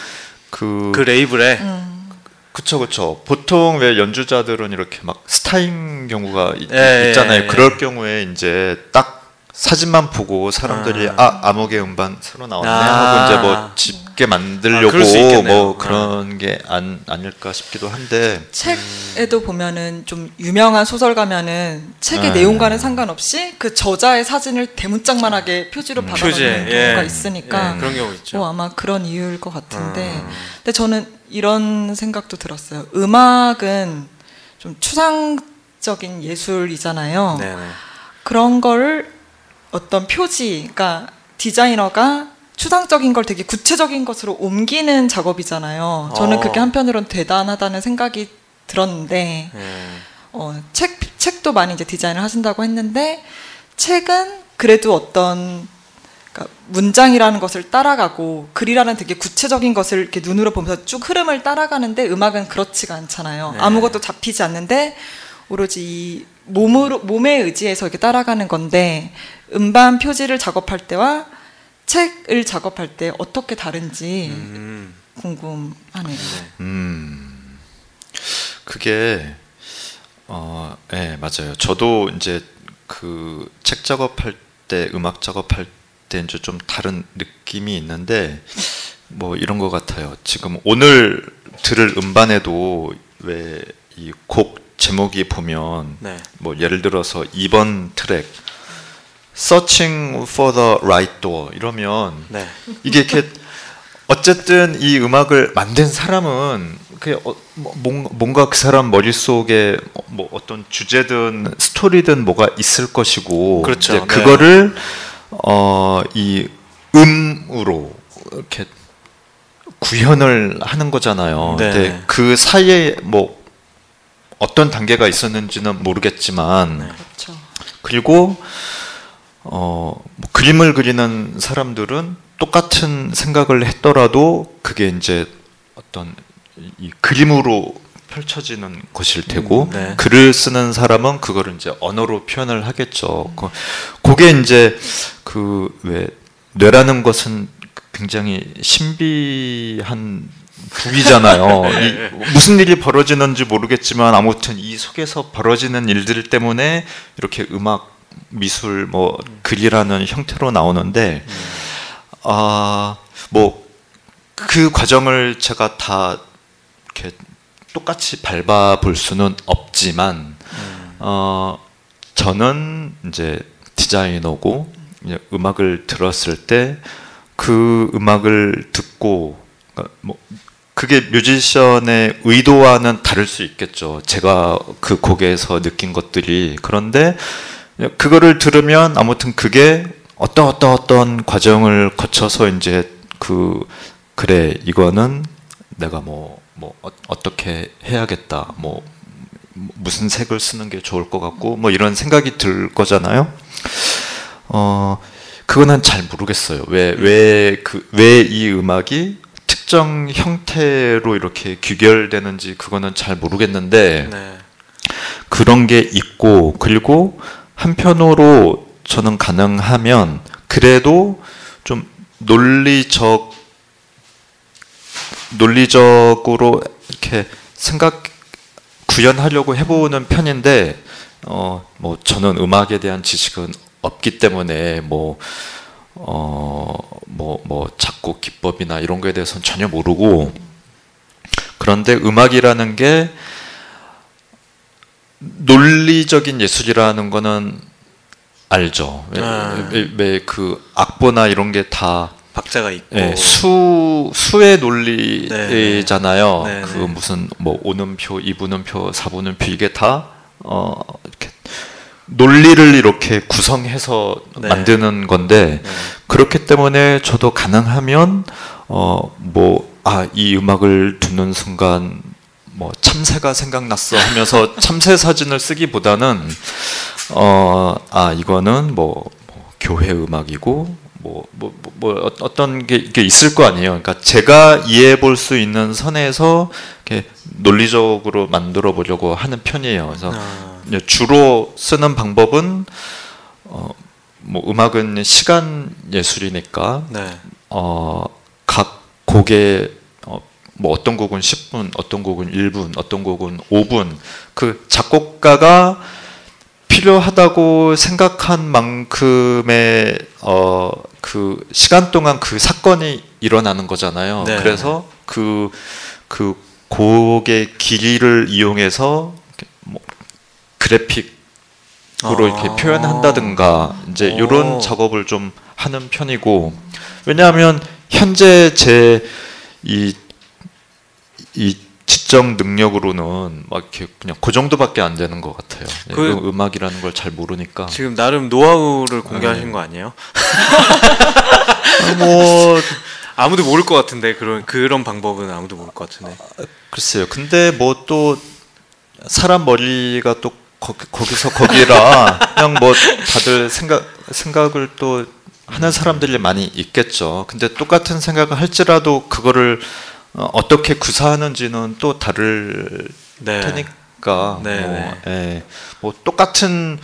그, 그 레이블에 음. 그쵸, 그쵸. 보통 왜 연주자들은 이렇게 막 스타인 경우가 있, 예, 잖아요 예, 예. 그럴 경우에 이제 딱 사진만 보고 사람들이 아. 아, 암흑의 음반 새로 나왔네 아. 하고 이제 뭐 집게 만들려고 아. 뭐 아. 그런 게 안, 아닐까 싶기도 한데 책에도 보면은 좀 유명한 소설가면은 책의 네. 내용과는 상관없이 그 저자의 사진을 대문짝만하게 표지로 받아놓는 표지에, 경우가 예. 있으니까 예, 그런 경우 있죠. 뭐 아마 그런 이유일 것 같은데 음. 근데 저는 이런 생각도 들었어요. 음악은 좀 추상적인 예술이잖아요. 네네. 그런 걸 어떤 표지, 그러니까 디자이너가 추상적인 걸 되게 구체적인 것으로 옮기는 작업이잖아요. 저는 어. 그게 한편으로는 대단하다는 생각이 들었는데, 예. 어, 책, 책도 많이 이제 디자인을 하신다고 했는데, 책은 그래도 어떤, 그러니까 문장이라는 것을 따라가고, 글이라는 되게 구체적인 것을 이렇게 눈으로 보면서 쭉 흐름을 따라가는데, 음악은 그렇지가 않잖아요. 네. 아무것도 잡히지 않는데, 오로지 이 몸으로, 몸에 의지해서 이렇게 따라가는 건데, 음반 표지를 작업할 때와 책을 작업할 때 어떻게 다른지 음. 궁금하네요. 음, 그게 어, 예, 맞아요. 저도 이제 그 책 작업할 때, 음악 작업할 때 이제 좀 다른 느낌이 있는데 뭐 이런 것 같아요. 지금 오늘 들을 음반에도 왜 이 곡 제목이 보면 네. 뭐 예를 들어서 2번 트랙 Searching for the right door 이러면 네. 이게 이렇게 어쨌든 이 음악을 만든 사람은 그 어, 뭐, 뭔- 뭔가 그 사람 머릿속에 뭐 어떤 주제든 스토리든 뭐가 있을 것이고 그렇죠. 이제 네. 그거를 어, 이 음으로 이렇게 구현을 하는 거잖아요. 네. 근데 그 사이에 뭐 어떤 단계가 있었는지는 모르겠지만 그렇죠. 그리고 어, 뭐 그림을 그리는 사람들은 똑같은 생각을 했더라도 그게 이제 어떤 이 그림으로 펼쳐지는 것일 테고 음, 네. 글을 쓰는 사람은 그거를 이제 언어로 표현을 하겠죠. 그, 그게 이제 그 왜 뇌라는 것은 굉장히 신비한 부위잖아요. 이 무슨 일이 벌어지는지 모르겠지만 아무튼 이 속에서 벌어지는 일들 때문에 이렇게 음악, 미술, 뭐 글이라는 형태로 나오는데 아, 뭐 그 과정을 제가 다 이렇게 똑같이 밟아 볼 수는 없지만 어 저는 이제 디자이너고 이제 음악을 들었을 때 그 음악을 듣고 그러니까 뭐 그게 뮤지션의 의도와는 다를 수 있겠죠. 제가 그 곡에서 느낀 것들이 그런데 그거를 들으면 아무튼 그게 어떤 어떤 어떤 과정을 거쳐서 이제 그 그래 이거는 내가 뭐뭐 뭐 어, 떻게 해야겠다 뭐 무슨 색을 쓰는 게 좋을 것 같고 뭐 이런 생각이 들 거잖아요. 어 그거는 잘 모르겠어요. 왜 왜 그 왜 이 음악이 특정 형태로 이렇게 귀결되는지 그거는 잘 모르겠는데 네. 그런 게 있고 그리고 한편으로 저는 가능하면 그래도 좀 논리적 논리적으로 이렇게 생각 구현하려고 해보는 편인데 어 뭐 저는 음악에 대한 지식은 없기 때문에 뭐 어, 뭐, 뭐, 작곡 기법이나 이런 거에 대해서는 전혀 모르고, 그런데 음악이라는 게 논리적인 예술이라는 거는 알죠. 아. 왜그 악보나 이런 게 다 박자가 있고 네, 수 수의 논리잖아요. 네. 그 무슨 뭐 오는표, 이분음표, 사분음표 이게 다 어, 이렇게 논리를 이렇게 구성해서 네. 만드는 건데 네. 그렇기 때문에 저도 가능하면 어뭐아이 음악을 듣는 순간 뭐 참새가 생각났어 하면서 참새 사진을 쓰기보다는 어 아 이거는 뭐, 뭐 교회 음악이고 뭐, 뭐, 뭐, 뭐 어떤 게 이게 있을 거 아니에요. 그러니까 제가 이해해 볼 수 있는 선에서 이렇게 논리적으로 만들어 보려고 하는 편이에요. 그래서 아. 주로 쓰는 방법은 어, 뭐 음악은 시간 예술이니까 네. 어, 각 곡의 어, 뭐 어떤 곡은 10분, 어떤 곡은 1분, 어떤 곡은 5분 그 작곡가가 필요하다고 생각한 만큼의 어, 그 시간 동안 그 사건이 일어나는 거잖아요. 네. 그래서 그그 그 곡의 길이를 이용해서 뭐 그래픽 으로 아. 이렇게 표현한다든가 이제 이런 작업을 좀 하는 편이고 왜냐하면 현재 제 이 이 지적 능력으로는 막 이렇게 그냥 그 정도밖에 안 되는 것 같아요. 예, 그 음악이라는 걸 잘 모르니까 지금 나름 노하우를 공개하신 네. 거 아니에요? 뭐 아무도 모를 것 같은데 그런 그런 방법은 아무도 모를 것 같은데. 아, 글쎄요. 근데 뭐 또 사람 머리가 또 거기, 서 거기라 그냥 뭐 다들 생각 생각을 또 하는 사람들이 많이 있겠죠. 근데 똑같은 생각을 할지라도 그거를 어, 어떻게 구사하는지는 또 다를 네. 테니까 네, 뭐, 네. 예, 뭐 똑같은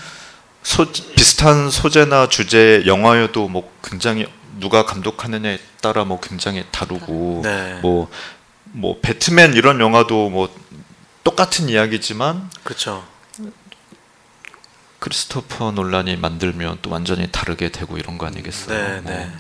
소, 비슷한 소재나 주제 영화여도 뭐 굉장히 누가 감독하느냐에 따라 뭐 굉장히 다르고 네. 뭐, 뭐 배트맨 이런 영화도 뭐 똑같은 이야기지만 그렇죠. 크리스토퍼 논란이 만들면 또 완전히 다르게 되고 이런 거 아니겠어요? 네, 뭐, 네.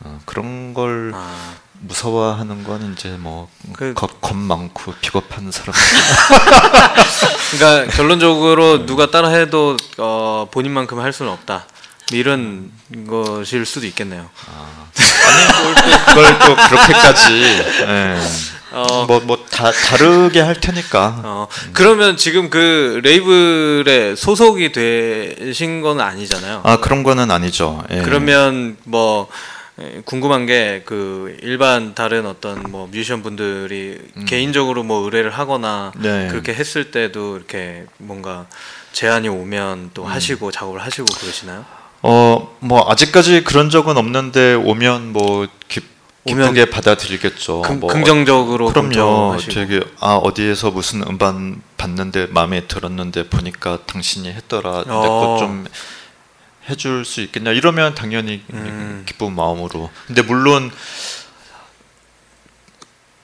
어, 그런 걸 아. 무서워하는 건 이제 뭐겁 그, 많고 비겁한 사람. 그러니까 결론적으로 누가 따라해도 어, 본인만큼 할 수는 없다. 이런 것일 수도 있겠네요. 아. 아니 뭘 또, 그걸 또 그렇게까지. 네. 어, 뭐, 뭐, 다, 다르게 할 테니까. 어, 그러면 지금 그 레이블에 소속이 되신 건 아니잖아요. 아, 그런 거는 아니죠. 예. 그러면 뭐, 궁금한 게 그 일반 다른 어떤 뭐 뮤지션 분들이 음. 개인적으로 뭐 의뢰를 하거나 네. 그렇게 했을 때도 이렇게 뭔가 제안이 오면 또 음. 하시고 작업을 하시고 그러시나요? 어, 뭐 아직까지 그런 적은 없는데 오면 뭐 기, 기쁘게 받아들이겠죠. 금, 뭐, 긍정적으로 그럼요. 되게 아 어디에서 무슨 음반 봤는데 마음에 들었는데 보니까 당신이 했더라. 어. 내것 좀 해줄 수 있겠냐 이러면 당연히 음. 기쁜 마음으로. 근데 물론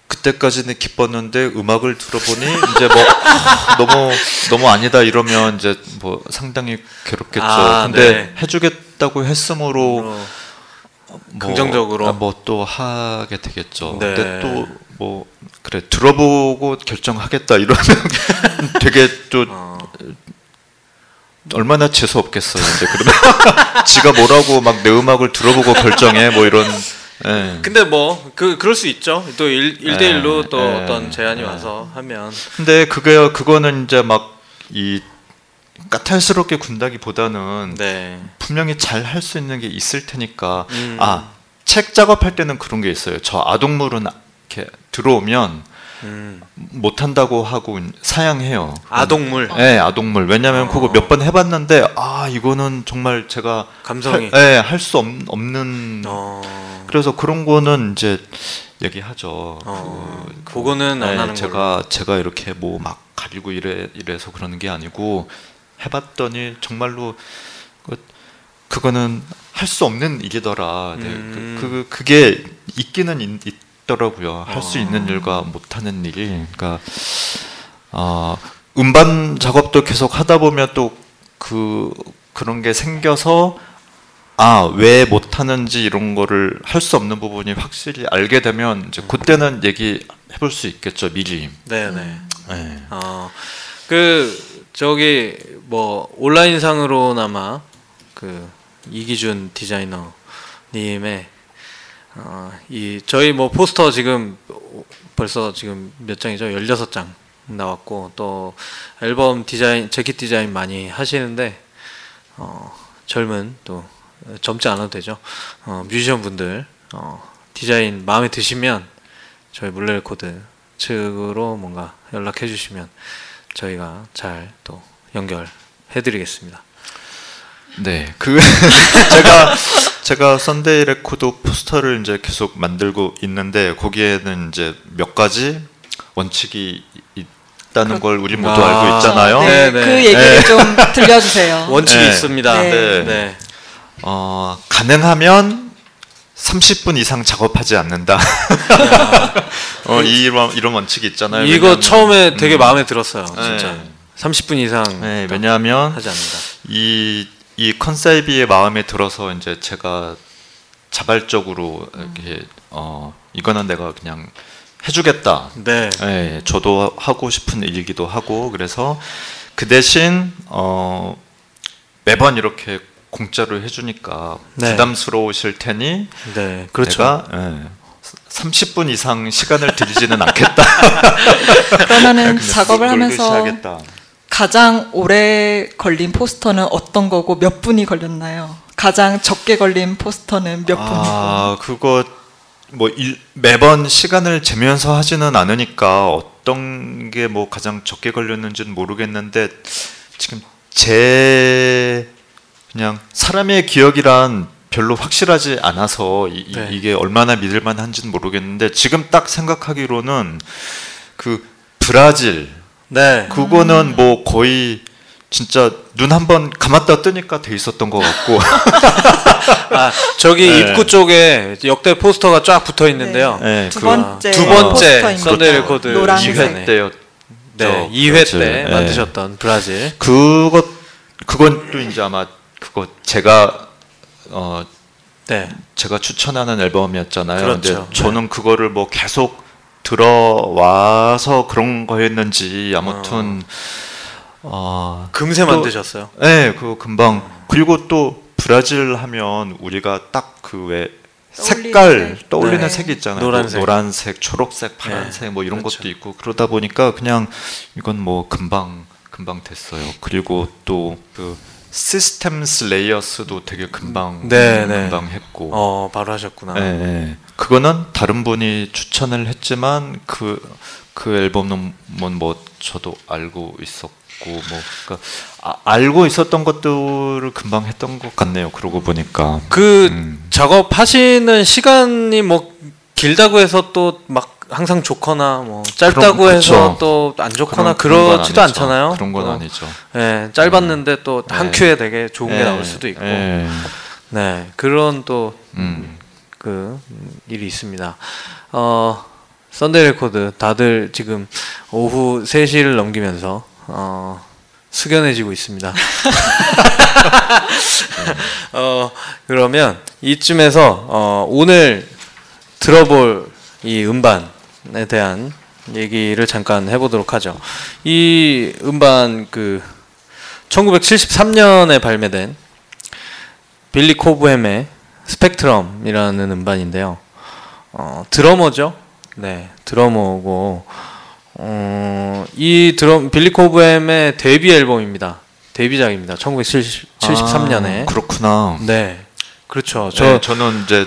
그때까지는 기뻤는데 음악을 들어보니 이제 뭐 너무 너무 아니다 이러면 이제 뭐 상당히 괴롭겠죠. 아, 근데 네. 해주겠다고 했으므로 어. 뭐, 긍정적으로 아, 뭐또 하게 되겠죠. 네. 근데 또뭐 그래 들어보고 결정하겠다 이러면 되게 또 어. 얼마나 재수 없겠어요. 이제 그러면 지가 뭐라고 막 내 음악을 들어보고 결정해 뭐 이런. 예. 근데 뭐 그 그럴 수 있죠. 또 일, 일대일로 예, 또 예, 어떤 제안이 예. 와서 하면. 근데 그게 그거는 이제 막 이 까탈스럽게 군다기보다는 네. 분명히 잘 할 수 있는 게 있을 테니까 음. 아책 작업할 때는 그런 게 있어요. 저 아동물은 이렇게 들어오면 음. 못 한다고 하고 사양해요. 아동물 네, 아동물. 왜냐하면 어. 그거 몇 번 해봤는데 아 이거는 정말 제가 감성이 네, 할 수 없는. 어. 그래서 그런 거는 이제 얘기하죠. 어. 그, 그거는 안 네, 하는 제가 걸로. 제가 이렇게 뭐 막 가리고 이래 이래서 그러는 게 아니고 해봤더니 정말로 그, 그거는 할 수 없는 일이더라. 네, 음. 그, 그 그게 있기는 있, 있더라고요. 할수 어. 있는 일과 못 하는 일이. 그러니까 어, 음반 작업도 계속 하다 보면 또 그 그런 게 생겨서 아 왜 못하는지 이런 거를 할 수 없는 부분이 확실히 알게 되면 이제 그때는 얘기 해 볼 수 있겠죠 미리. 네네. 네. 어, 그 저기 뭐 온라인상으로나마 그 이기준 디자이너님의 어, 이 저희 뭐 포스터 지금 벌써 지금 몇 장이죠? 16장 나왔고 또 앨범 디자인 재킷 디자인 많이 하시는데 어, 젊은 또 젊지 않아도 되죠. 어, 뮤지션 분들 어, 디자인 마음에 드시면 저희 물레 레코드 측으로 뭔가 연락해 주시면 저희가 잘 또 연결해 드리겠습니다. 네, 그 제가 제가 썬데이 레코드 포스터를 이제 계속 만들고 있는데 거기에는 이제 몇 가지 원칙이 있다는 걸 우리 모두 아, 알고 있잖아요. 네, 네, 네. 그 얘기를 좀 들려주세요. 원칙이 네. 있습니다. 네. 네. 어, 가능하면 30분 이상 작업하지 않는다. 어, 이런 이런 원칙이 있잖아요. 이거 왜냐하면- 처음에 되게 음. 마음에 들었어요. 진짜. 네. 30분 이상 네, 왜냐하면 하지 않는다. 이, 이 컨셉이 마음에 들어서 이제 제가 자발적으로 이렇게 어 이거는 내가 그냥 해주겠다. 네. 네, 저도 하고 싶은 일이기도 하고 그래서 그 대신 어 매번 이렇게 공짜로 해주니까 네. 부담스러우실 테니 네. 그렇죠. 내가 예, 30분 이상 시간을 들이지는 않겠다. 그러면은 그냥 작업을 하면서 하겠다. 가장 오래 걸린 포스터는 어떤 거고 몇 분이 걸렸나요? 가장 적게 걸린 포스터는 몇 분이고? 아, 그거 뭐 일, 매번 시간을 재면서 하지는 않으니까 어떤 게 뭐 가장 적게 걸렸는지는 모르겠는데 지금 제 그냥 사람의 기억이란 별로 확실하지 않아서 이, 네. 게 얼마나 믿을 만한지는 모르겠는데 지금 딱 생각하기로는 그 브라질 네. 그거는 뭐 거의 진짜 눈 한 번 감았다 뜨니까 돼 있었던 것 같고 아, 저기 네. 입구 쪽에 역대 포스터가 쫙 붙어 있는데요. 네, 두 그- 번째 두 번째 포스터입니다. 썬데이 레코드 노란색. 2회 때였 네. 2회 브라질. 때 네. 만드셨던 브라질. 그것 그건 또 이제 아마 그거 제가 어 네. 제가 추천하는 앨범이었잖아요. 그렇죠. 근데 저는 그거를 뭐 계속 들어와서 그런 거였는지 아무튼 어, 금세 또- 만드셨어요. 네, 그거 금방 그리고 또 브라질 하면 우리가 딱 그왜 떠올리는 색깔 색. 떠올리는 네. 색이 있잖아요. 노란색. 노란색, 초록색, 파란색 뭐 이런 그렇죠. 것도 있고 그러다 보니까 그냥 이건 뭐 금방 금방 됐어요. 그리고 또 그 시스템 슬레이어스도 되게 금방 네, 네. 금방 했고 어, 바로 하셨구나. 네, 네. 그거는 다른 분이 추천을 했지만 그, 그 앨범은 뭐 저도 알고 있었고 뭐 그러니까 아, 알고 있었던 것들을 금방 했던 것 같네요. 그러고 보니까 그 음. 작업하시는 시간이 뭐 길다고 해서 또 막 항상 좋거나 뭐 짧다고 그럼, 해서. 또 안 좋거나 그런- 그런 건 그렇지도. 않잖아요. 그런 건 어, 아니죠. 예, 짧았는데 또 한 네. 큐에 되게 좋은 게 예, 나올 수도 있고. 예. 네. 그런 또 음. 그 일이 있습니다. 어, 썬데이 레코드 다들 지금 오후 3시를 넘기면서 어, 숙연해지고 있습니다. 어, 그러면 이쯤에서 어, 오늘 들어볼 이 음반 에 대한 얘기를 잠깐 해보도록 하죠. 이 음반 그 1973년에 발매된 빌리 코브햄의 스펙트럼이라는 음반인데요. 어, 드러머죠. 네, 드러머고 어, 이 드럼 빌리 코브햄의 데뷔 앨범입니다. 데뷔작입니다. 1973년에. 아, 그렇구나. 네. 그렇죠. 저 네, 저는 이제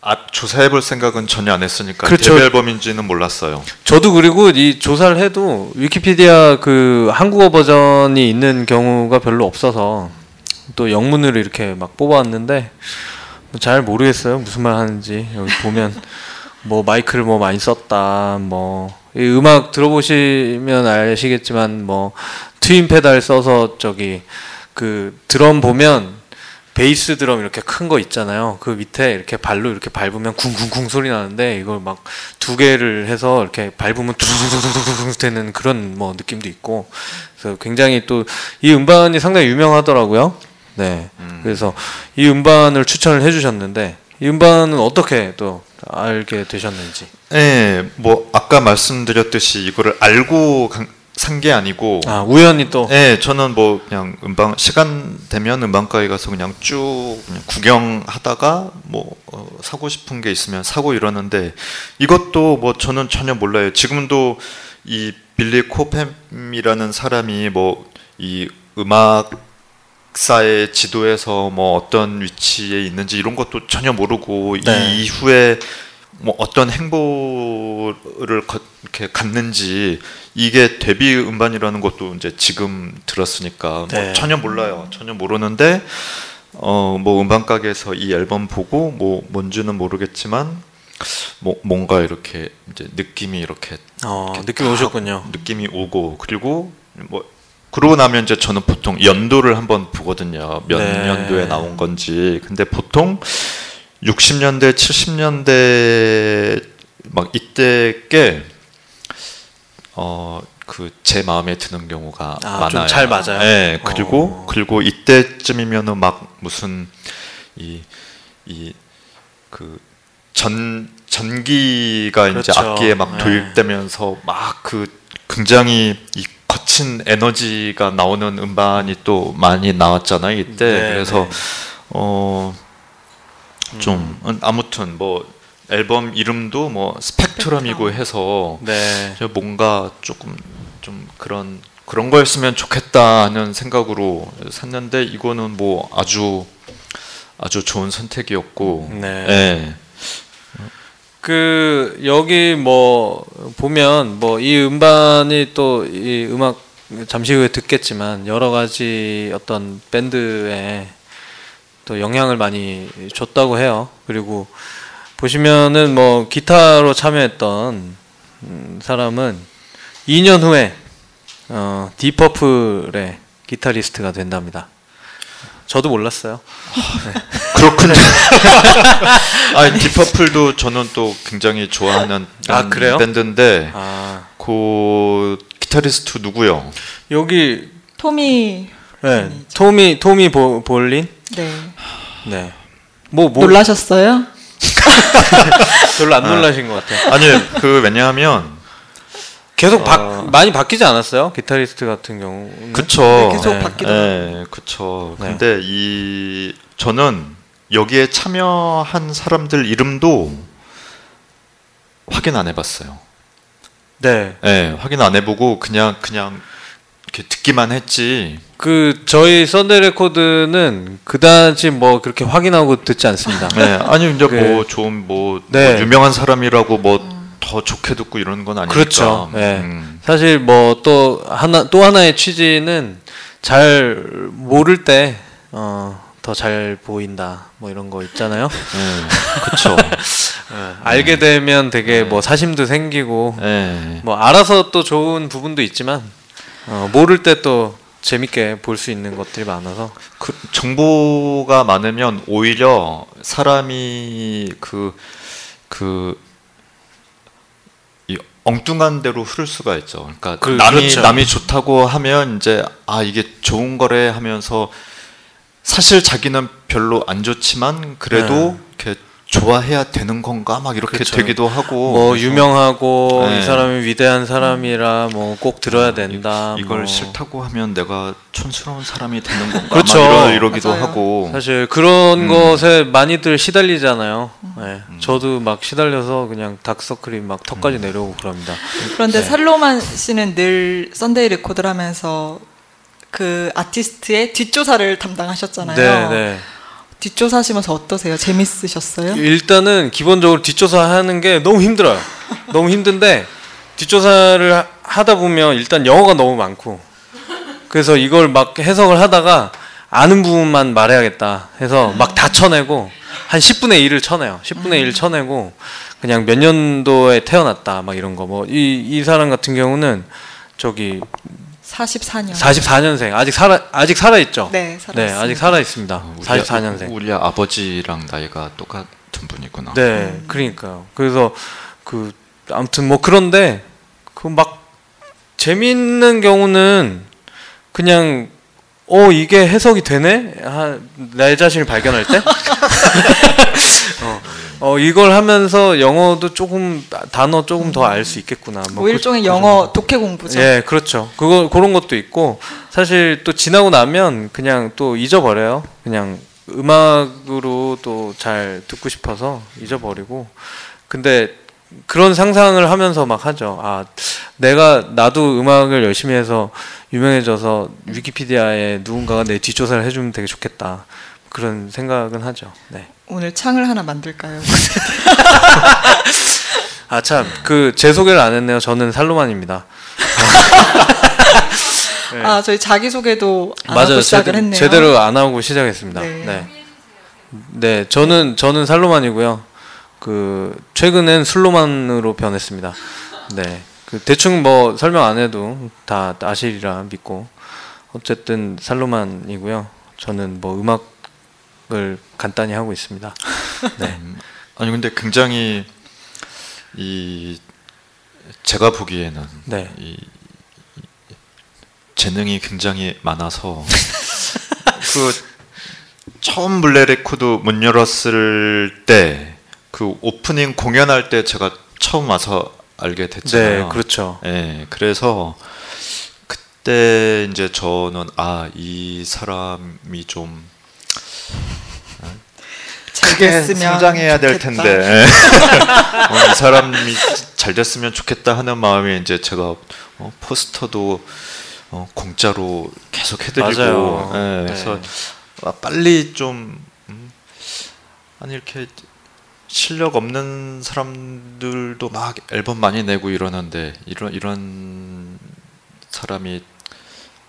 앞 조사해 볼 생각은 전혀 안 했으니까 그렇죠. 데뷔 앨범인지는 몰랐어요. 저도 그리고 이 조사를 해도 위키피디아 그 한국어 버전이 있는 경우가 별로 없어서 또 영문으로 이렇게 막 뽑아왔는데 잘 모르겠어요 무슨 말 하는지 여기 보면 뭐 마이크를 뭐 많이 썼다 뭐 음악 들어보시면 아시겠지만 뭐 트윈 페달 써서 저기 그 드럼 보면 베이스 드럼 이렇게 큰 거 있잖아요. 그 밑에 이렇게 발로 이렇게 밟으면 쿵쿵쿵 소리 나는데 이걸 막 두 개를 해서 이렇게 밟으면 둥둥둥둥둥 되는 그런 뭐 느낌도 있고 그래서 굉장히 또 이 음반이 상당히 유명하더라고요. 네. 음. 그래서 이 음반을 추천을 해주셨는데 이 음반은 어떻게 또 알게 되셨는지? 네, 뭐 아까 말씀드렸듯이 이거를 알고 산 게 아니고 아 우연히 또 네 저는 뭐 그냥 음방 시간 되면 음반가에 가서 그냥 쭉 그냥 구경하다가 뭐 어, 사고 싶은 게 있으면 사고 이러는데 이것도 뭐 저는 전혀 몰라요 지금도 이 빌리 코팸이라는 사람이 뭐 이 음악사의 지도에서 뭐 어떤 위치에 있는지 이런 것도 전혀 모르고 네. 이 이후에 뭐 어떤 행보를 이렇게 갖는지 이게 데뷔 음반이라는 것도 이제 지금 들었으니까 뭐 네. 뭐 전혀 몰라요. 전혀 모르는데 어 뭐 음반 가게에서 이 앨범 보고 뭐 뭔지는 모르겠지만 뭐 뭔가 이렇게 이제 느낌이 이렇게, 어, 이렇게 느낌이 오셨군요. 느낌이 오고 그리고 뭐 그러고 나면 이제 저는 보통 연도를 한번 보거든요. 몇 네. 년도에 나온 건지. 근데 보통 60년대, 70년대 막 이때 꽤 어, 그 제 마음에 드는 경우가 아, 많아요. 잘 맞아요. 네, 그리고 어. 그리고 이때쯤이면은 막 무슨 이 이 그 전 전기가 그렇죠. 이제 악기에 막 네. 도입되면서 막 그 굉장히 이 거친 에너지가 나오는 음반이 또 많이 나왔잖아요 이때 네, 그래서 네. 어 좀 음. 아무튼 뭐 앨범 이름도 뭐 스펙트럼이고 해서 네. 뭔가 조금 좀 그런 그런 거였으면 좋겠다 하는 생각으로 샀는데 이거는 뭐 아주 아주 좋은 선택이었고 네. 네. 그 여기 뭐 보면 뭐 이 음반이 또 이 음악 잠시 후에 듣겠지만 여러 가지 어떤 밴드의 또 영향을 많이 줬다고 해요. 그리고 보시면은 뭐 기타로 참여했던 음, 사람은 2년 후에 어, 디퍼플의 기타리스트가 된답니다. 저도 몰랐어요. 네. 그렇군요. 아, 디퍼플도 저는 또 굉장히 좋아하는 아, 밴드인데 아. 그 기타리스트 누구요? 여기 토미 네, 토미 토미 보, 볼린 네. 네. 뭐, 뭐 놀라셨어요? 별로 안 놀라신 것 같아요. 아니, 그 왜냐하면 계속 바, 어... 많이 바뀌지 않았어요? 기타리스트 같은 경우. 그쵸. 네, 계속 네. 바뀌더라고요. 네, 그쵸. 네. 근데 이 저는 여기에 참여한 사람들 이름도 확인 안 해봤어요. 네. 네, 확인 안 해보고 그냥 그냥 이렇게 듣기만 했지. 그 저희 썬데이 레코드는 그다지 뭐 그렇게 확인하고 듣지 않습니다. 네, 아니 이제 그, 뭐 좀 뭐, 네. 뭐 유명한 사람이라고 뭐 더 좋게 듣고 이런 건 아니니까. 그렇죠. 네. 음. 사실 뭐 또 하나 또 하나의 취지는 잘 모를 때 어. 더 잘 보인다 뭐 이런 거 있잖아요. 네, 그렇죠. 네, 알게 되면 되게 네. 뭐 사심도 생기고 네. 뭐 알아서 또 좋은 부분도 있지만 어, 모를 때 또 재밌게 볼 수 있는 것들이 많아서 그 정보가 많으면 오히려 사람이 그그이 엉뚱한 대로 흐를 수가 있죠. 그러니까 그, 남이 그렇죠. 남이 좋다고 하면 이제 아 이게 좋은 거래 하면서 사실 자기는 별로 안 좋지만 그래도 네. 이렇게 좋아해야 되는 건가 막 이렇게 그렇죠. 되기도 하고 뭐 유명하고 네. 이 사람이 위대한 사람이라 뭐 꼭 들어야 된다 이, 걸 뭐. 싫다고 하면 내가 촌스러운 사람이 되는 건가 그렇죠. 이러, 기도 하고 사실 그런 음. 것에 많이들 시달리잖아요 음. 네. 음. 저도 막 시달려서 그냥 다크서클이 막 턱까지 음. 내려오고 그럽니다 그런데 네. 살로만 씨는 늘 썬데이 레코드를 하면서 그 아티스트의 뒷조사를 담당하셨잖아요. 네, 네. 뒷조사하시면서 어떠세요? 재밌으셨어요? 일단은 기본적으로 뒷조사하는 게 너무 힘들어요. 너무 힘든데 뒷조사를 하- 하다 보면 일단 영어가 너무 많고 그래서 이걸 막 해석을 하다가 아는 부분만 말해야겠다 해서 막 다 쳐내고 한 10분의 1을 쳐내요. 10분의 1 쳐내고 그냥 몇 년도에 태어났다 막 이런 거 뭐 이 이 사람 같은 경우는 저기 44년. 44년생 아직 살아 아직 살아 있죠. 네, 살아 네, 있습니다. 아직 살아 있습니다. 우리, 44년생. 우리 아버지랑 나이가 똑같은 분이구나. 네, 그러니까요. 그래서 그 아무튼 뭐 그런데 그 막 재밌는 경우는 그냥 어 이게 해석이 되네 아, 내 자신을 발견할 때 어, 어 이걸 하면서 영어도 조금 단어 조금 더 알 수 있겠구나 뭐뭐 그- 일종의 그 영어 독해 공부죠. 예, 그렇죠. 그거 그런 것도 있고 사실 또 지나고 나면 그냥 또 잊어버려요. 그냥 음악으로 또 잘 듣고 싶어서 잊어버리고. 근데 그런 상상을 하면서 막 하죠. 아, 내가 나도 음악을 열심히 해서 유명해져서 위키피디아에 누군가가 내 뒷조사를 해주면 되게 좋겠다. 그런 생각은 하죠. 네. 오늘 창을 하나 만들까요? 아 참, 그 제 소개를 안 했네요. 저는 살로만입니다. 네. 아 저희 자기 소개도 했네요. 제대로 안 하고 시작했습니다. 네. 네. 네. 저는 저는 살로만이고요. 그 최근엔 술로만으로 변했습니다. 네. 그 대충 뭐 설명 안 해도 다 아시리라 믿고 어쨌든 살로만이고요. 저는 뭐 음악을 간단히 하고 있습니다. 네. 음, 아니 근데 굉장히 이 제가 보기에는 네. 이 이- 재능이 굉장히 많아서 그 처음 블랙 레코드 문 열었을 때 그 오프닝 공연할 때 제가 처음 와서 알게 됐잖아요. 네, 그렇죠. 예, 그래서 그때 이제 저는 아 이 사람이 좀잘 크게 됐으면 성장해야 될 좋겠다. 텐데 어, 이 사람이 잘 됐으면 좋겠다 하는 마음에 이제 제가 어, 포스터도 어, 공짜로 계속 해드리고 맞아요. 예, 네. 그래서 아, 빨리 좀 음, 아니 이렇게 실력 없는 사람들도 막 앨범 많이 내고 이러는데 이런 이런 사람이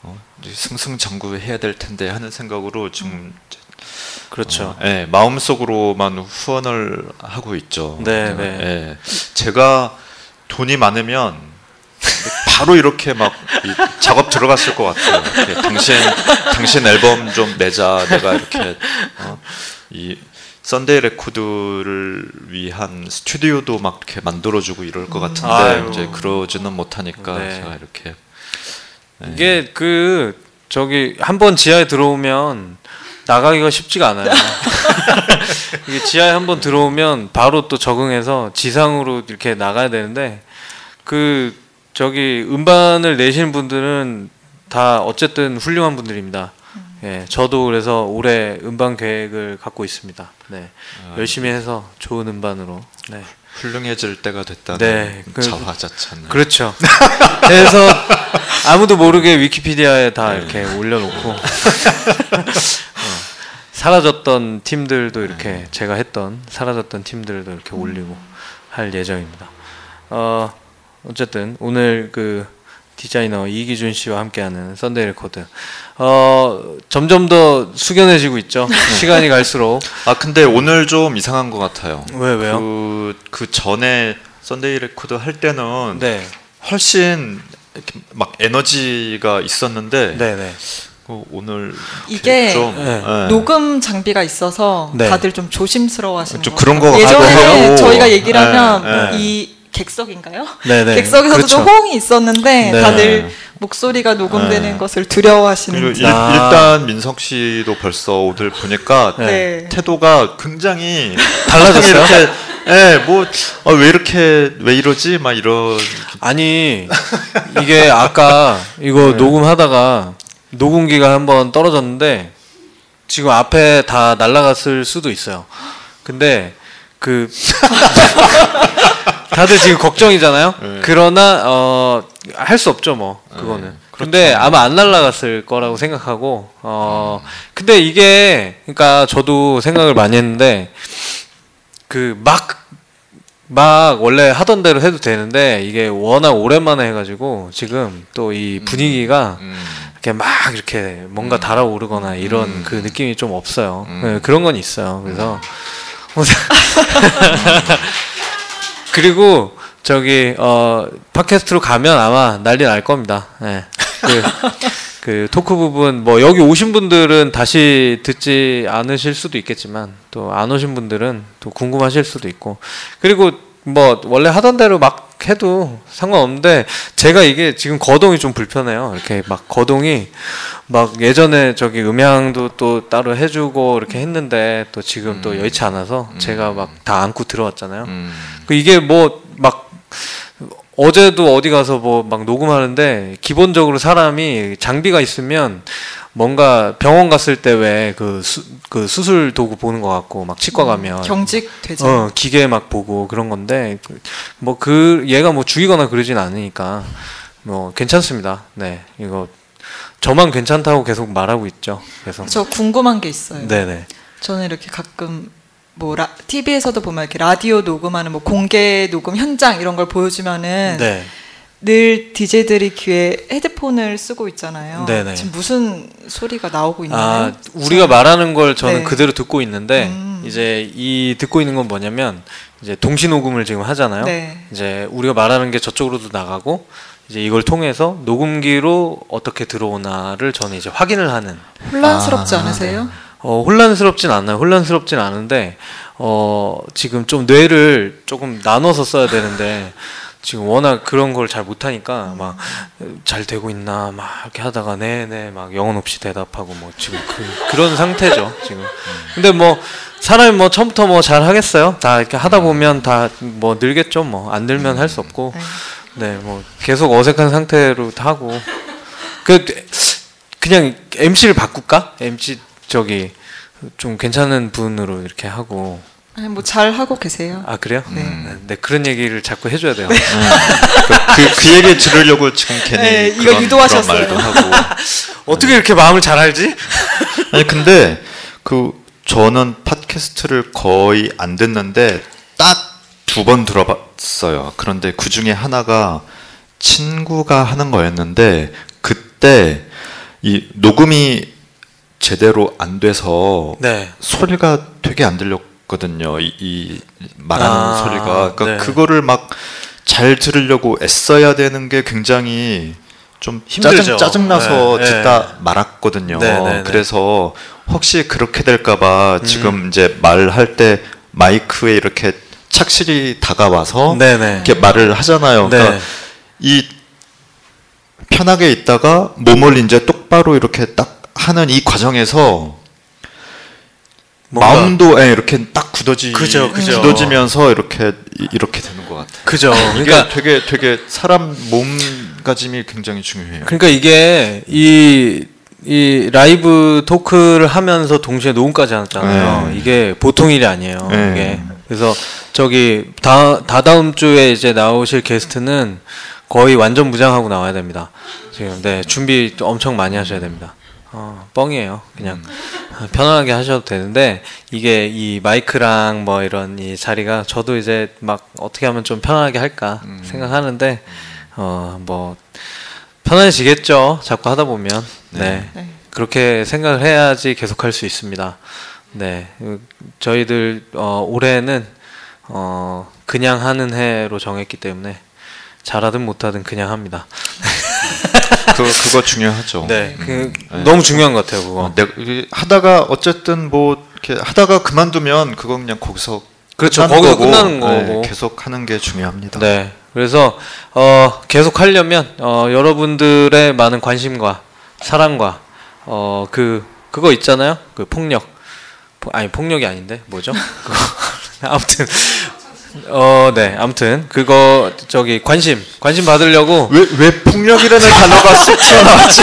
어, 승승장구해야 될 텐데 하는 생각으로 지금 그렇죠. 어, 예, 마음속으로만 후원을 하고 있죠. 네, 제가, 네. 예. 제가 돈이 많으면 바로 이렇게 막이 작업 들어갔을 것 같아요. 당신 당신 앨범 좀 내자. 내가 이렇게 어, 이 썬데이 레코드를 위한 스튜디오도 막 이렇게 만들어주고 이럴 것 같은데 아유. 이제 그러지는 못하니까 네. 제가 이렇게 네. 이게 그 저기 한 번 지하에 들어오면 나가기가 쉽지가 않아요. 이게 지하에 한 번 들어오면 바로 또 적응해서 지상으로 이렇게 나가야 되는데 그 저기 음반을 내시는 분들은 다 어쨌든 훌륭한 분들입니다. 예, 저도 그래서 올해 음반 계획을 갖고 있습니다. 네, 아, 열심히 해서 좋은 음반으로. 네, 훌륭해질 때가 됐다는 네, 그- 자화자찬. 그렇죠. 그래서 아무도 모르게 위키피디아에 다 이렇게 올려놓고 어, 사라졌던 팀들도 이렇게 제가 했던 사라졌던 팀들도 이렇게 올리고 할 예정입니다. 어, 어쨌든 오늘 그 디자이너 이기준 씨와 함께하는 썬데이 레코드 어, 점점 더 숙연해지고 있죠. 시간이 갈수록 아 근데 오늘 좀 이상한 것 같아요. 왜 왜요? 그, 그 전에 썬데이 레코드 할 때는 네, 훨씬 이렇게 막 에너지가 있었는데 네, 네. 어, 오늘 이게 좀 네. 예. 녹음 장비가 있어서 네. 다들 좀 조심스러워하시는 좀것 그런 같아요. 것 같기도 예전에 하고. 저희가 얘기를 하면 네, 네. 이 객석인가요? 네, 네. 객석에서도 그렇죠. 좀 호응이 있었는데 네. 다들 목소리가 녹음되는 네. 것을 그리고 두려워하시는 일, 아. 일단 민석 씨도 벌써 오늘 보니까 네. 태도가 굉장히 달라졌어요? 예, 뭐, 아, 왜 이렇게, 왜 이러지? 막 이런. 아니 이게 아까 이거 녹음하다가 녹음기가 한번 떨어졌는데 지금 앞에 다 날아갔을 수도 있어요. 근데 그 다들 지금 걱정이잖아요. 네. 그러나 어 할 수 없죠 뭐 그거는. 네, 근데 아마 안 날라갔을 거라고 생각하고 어 근데 이게 그러니까 저도 생각을 많이 했는데 그막막 원래 하던 대로 해도 되는데 이게 워낙 오랜만에 해가지고 지금 또 이 분위기가 음. 이렇게 막 이렇게 뭔가 달아오르거나 이런 음. 그 느낌이 좀 없어요. 음. 네, 그런 건 있어요. 그래서 그리고 저기 어 팟캐스트로 가면 아마 난리 날 겁니다. 네. 그, 그 토크 부분 뭐 여기 오신 분들은 다시 듣지 않으실 수도 있겠지만 또 안 오신 분들은 또 궁금하실 수도 있고 그리고 뭐 원래 하던 대로 막 해도 상관없는데 제가 이게 지금 거동이 좀 불편해요. 이렇게 막 거동이 막 예전에 저기 음향도 또 따로 해주고 이렇게 했는데 또 지금 또 음. 여의치 않아서 제가 막 다 안고 들어왔잖아요. 음. 그 이게 뭐 막 어제도 어디 가서 뭐 막 녹음하는데 기본적으로 사람이 장비가 있으면 뭔가 병원 갔을 때 왜그 그 수술 도구 보는 것 같고 막 치과 가면 경직 되죠. 어 기계 막 보고 그런 건데 뭐 그 얘가 뭐 죽이거나 그러진 않으니까 뭐 괜찮습니다. 네 이거 저만 괜찮다고 계속 말하고 있죠. 그래서 저 궁금한 게 있어요. 네네 저는 이렇게 가끔 뭐 라, TV에서도 보면 이렇게 라디오 녹음하는 뭐 공개 녹음 현장 이런 걸 보여주면은 네. 늘 DJ들이 귀에 헤드폰을 쓰고 있잖아요. 네네. 지금 무슨 소리가 나오고 있나요? 아, 우리가 말하는 걸 저는 네. 그대로 듣고 있는데 음. 이제 이 듣고 있는 건 뭐냐면 이제 동시 녹음을 지금 하잖아요. 네. 이제 우리가 말하는 게 저쪽으로도 나가고 이제 이걸 통해서 녹음기로 어떻게 들어오나를 저는 이제 확인을 하는 혼란스럽지 아, 않으세요? 어, 혼란스럽진 않아요. 혼란스럽진 않은데, 어, 지금 좀 뇌를 조금 나눠서 써야 되는데, 지금 워낙 그런 걸 잘 못하니까, 막, 잘 되고 있나, 막, 이렇게 하다가, 네네, 막, 영혼 없이 대답하고, 뭐, 지금 그, 그런 상태죠, 지금. 근데 뭐, 사람이 뭐, 처음부터 뭐, 잘 하겠어요? 다 이렇게 하다 보면 다 뭐, 늘겠죠, 뭐. 안 늘면 할 수 없고, 네. 네, 뭐, 계속 어색한 상태로 하고, 그, 그냥 MC를 바꿀까? MC 저기 좀 괜찮은 분으로 이렇게 하고 아니 뭐 잘 하고 계세요. 아 그래요? 네. 네 그런 얘기를 자꾸 해줘야 돼요. 그, 그 얘기 들으려고 지금 괜히 네, 이거 그런, 유도하셨어요. 그런 말도 하고. 어떻게 이렇게 마음을 잘 알지? 아니 근데 그 저는 팟캐스트를 거의 안 듣는데 딱 두 번 들어봤어요. 그런데 그 중에 하나가 친구가 하는 거였는데 그때 이 녹음이 제대로 안 돼서 네. 소리가 되게 안 들렸 거든요. 이, 이 말하는 아, 소리가. 그러니까 네. 그거를 막 잘 들으려고 애써야 되는 게 굉장히 좀 힘들죠. 짜증 짜증나서 네, 듣다 말았거든요. 네, 네, 네. 그래서 혹시 그렇게 될까봐 음. 지금 이제 말할 때 마이크에 이렇게 착실히 다가와서. 이렇게 말을 하잖아요. 그러니까 네. 이 편하게 있다가 몸을 이제 똑바로 이렇게 딱 하는 이 과정에서 마음도 예, 이렇게 딱 굳어지 그죠, 그죠. 굳어지면서 이렇게 이- 이렇게 되는 것 같아요. 그죠. 이게 그러니까 되게 되게 사람 몸가짐이 굉장히 중요해요. 그러니까 이게 이, 이 라이브 토크를 하면서 동시에 녹음까지 하잖아요. 네. 이게 보통 일이 아니에요. 네. 이게. 그래서 저기 다, 다다음 주에 이제 나오실 게스트는 거의 완전 무장하고 나와야 됩니다. 지금 네 준비 또 엄청 많이 하셔야 됩니다. 어, 뻥이에요. 그냥 편안하게 하셔도 되는데 이게 이 마이크랑 뭐 이런 이 자리가 저도 이제 막 어떻게 하면 좀 편안하게 할까 생각하는데 어 뭐 편안해지겠죠. 자꾸 하다 보면 네. 네. 그렇게 생각을 해야지 계속 할 수 있습니다. 네. 음, 저희들 어 올해는 어 그냥 하는 해로 정했기 때문에 잘하든 못하든 그냥 합니다. 그 그거 중요하죠. 네. 그 네. 너무 중요한 것 같아요, 그거. 어, 내가 이게 하다가 어쨌든 뭐 이렇게 하다가 그만두면 그건 그냥 거기서 그렇죠. 거기서 거고, 끝나는 네, 거고. 계속 하는 게 중요합니다. 네. 그래서 어, 계속 하려면 어, 여러분들의 많은 관심과 사랑과 어, 그 그거 있잖아요. 그 폭력. 포- 아니 폭력이 아닌데 뭐죠? 아무튼 어, 네. 아무튼 그거 저기 관심 관심 받으려고 왜, 왜 폭력이라는 단어가 쓱 튀어 나왔지?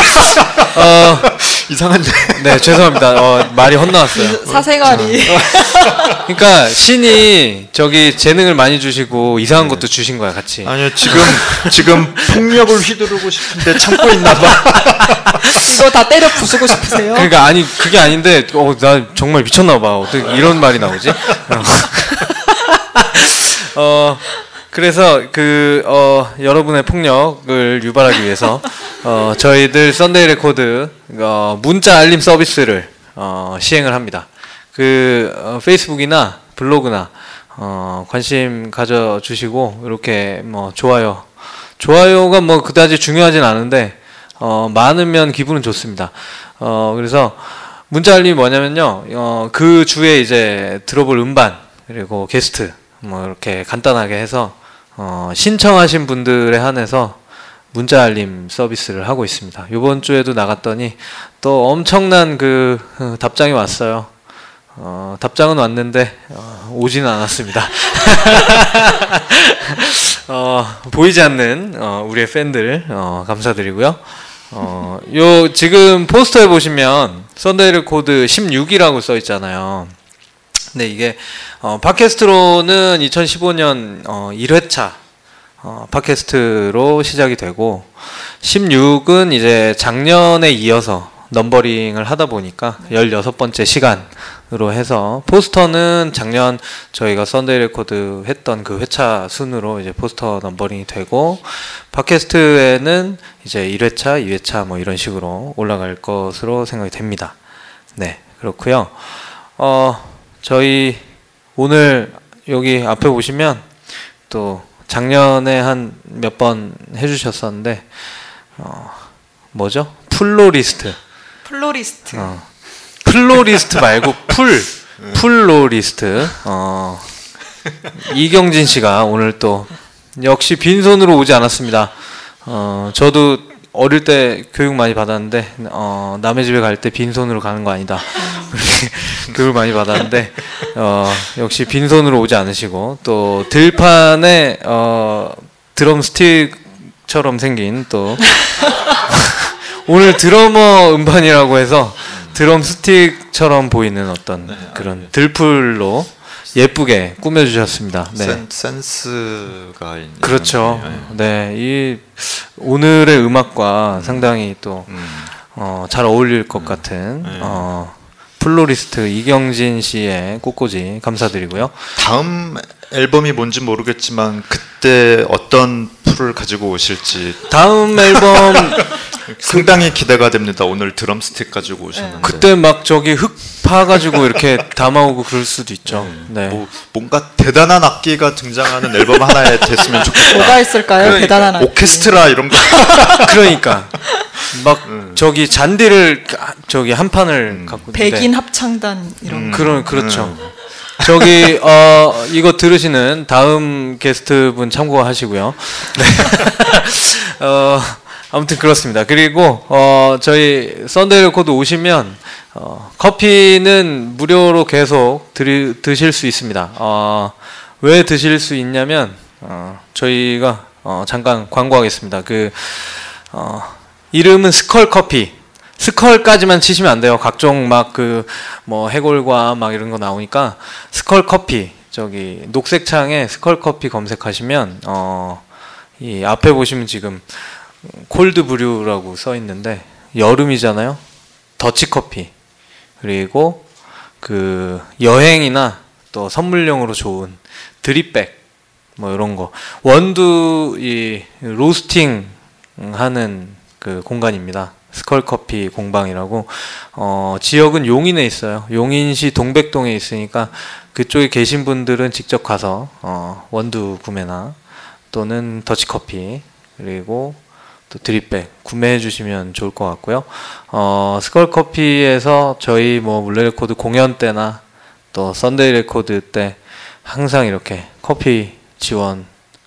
어, 이상한데. 네 죄송합니다. 어, 말이 헛나왔어요. 사생활이 그러니까 신이 저기 재능을 많이 주시고 이상한 것도 주신 거야 같이. 아니요, 지금, 지금 폭력을 휘두르고 싶은데 참고 있나 봐. 이거 다 때려 부수고 싶으세요? 그러니까 아니 그게 아닌데 어, 나 정말 미쳤나 봐. 어떻게 이런 말이 나오지? 어 그래서 그 어, 여러분의 폭력을 유발하기 위해서 어, 저희들 썬데이 레코드 어, 문자 알림 서비스를 어, 시행을 합니다. 그 어, 페이스북이나 블로그나 어, 관심 가져 주시고 이렇게 뭐 좋아요 좋아요가 뭐 그다지 중요하진 않은데 어, 많으면 기분은 좋습니다. 어, 그래서 문자 알림이 뭐냐면요. 어, 그 주에 이제 들어볼 음반 그리고 게스트 뭐 이렇게 간단하게 해서 어, 신청하신 분들에 한해서 문자 알림 서비스를 하고 있습니다. 이번 주에도 나갔더니 또 엄청난 그 어, 답장이 왔어요. 어, 답장은 왔는데 어, 오지는 않았습니다. 어, 보이지 않는 어, 우리의 팬들 어, 감사드리고요. 어, 요 지금 포스터에 보시면 썬데이 레코드 16이라고 써 있잖아요. 근데 이게 어, 팟캐스트로는 2015년 어, 1회차 어, 팟캐스트로 시작이 되고 16은 이제 작년에 이어서 넘버링을 하다 보니까 16번째 시간으로 해서 포스터는 작년 저희가 썬데이 레코드 했던 그 회차 순으로 이제 포스터 넘버링이 되고 팟캐스트에는 이제 1회차, 2회차 뭐 이런 식으로 올라갈 것으로 생각이 됩니다. 네, 그렇고요. 어, 저희 오늘 여기 앞에 보시면 또 작년에 한 몇 번 해주셨었는데 어, 뭐죠? 플로리스트. 플로리스트. 어. 플로리스트 말고 풀 플로리스트. 어. 이경진 씨가 오늘 또 역시 빈손으로 오지 않았습니다. 어, 저도 어릴 때 교육 많이 받았는데 어, 남의 집에 갈 때 빈손으로 가는 거 아니다. 교육을 많이 받았는데 어, 역시 빈손으로 오지 않으시고 또 들판에 어, 드럼 스틱처럼 생긴 또 오늘 드러머 음반이라고 해서 드럼 스틱처럼 보이는 어떤 그런 들풀로 예쁘게 꾸며주셨습니다. 네. 센, 센스가 있는. 그렇죠. 네. 네, 이 오늘의 음악과 상당히 또 음. 어, 잘 어울릴 것 같은 네. 어, 플로리스트 이경진 씨의 꽃꽂이 감사드리고요. 다음 앨범이 뭔지 모르겠지만 그때 어떤 풀을 가지고 오실지 다음 앨범 상당히 기대가 됩니다. 오늘 드럼 스틱 가지고 오셨는데 그때 막 저기 흙 파 가지고 이렇게 담아오고 그럴 수도 있죠. 네. 뭐 뭔가 대단한 악기가 등장하는 앨범 하나에 됐으면 좋겠다. 뭐가 있을까요? 그러니까 대단한 악기. 오케스트라 이런 거. 그러니까 막 저기 잔디를 까- 저기 한 판을 갖고 있는데 백인 합창단 이런 거. 그런 그렇죠. 저기 어 이거 들으시는 다음 게스트 분 참고하시고요. 네. 어 아무튼 그렇습니다. 그리고 어 저희 썬데이 레코드 오시면 어 커피는 무료로 계속 드리, 드실 수 있습니다. 어 왜 드실 수 있냐면 어 저희가 어 잠깐 광고하겠습니다. 그 어, 이름은 스컬 커피. 스컬까지만 치시면 안 돼요. 각종 막 그 뭐 해골과 막 이런 거 나오니까 스컬 커피 저기 녹색 창에 스컬 커피 검색하시면 어 이 앞에 보시면 지금 콜드 브루라고 써 있는데 여름이잖아요. 더치 커피 그리고 그 여행이나 또 선물용으로 좋은 드립백 뭐 이런 거 원두 이 로스팅 하는 그 공간입니다. 스컬 커피 공방이라고 어 지역은 용인에 있어요. 용인시 동백동에 있으니까 그쪽에 계신 분들은 직접 가서 어 원두 구매나 또는 더치 커피 그리고 또 drip bag 구매해 주시면 좋을 것 같고요. 어 스컬 커피에서 저희 뭐 문래 레코드 공연 때나 또 썬데이 레코드 때 항상 이렇게 커피 지원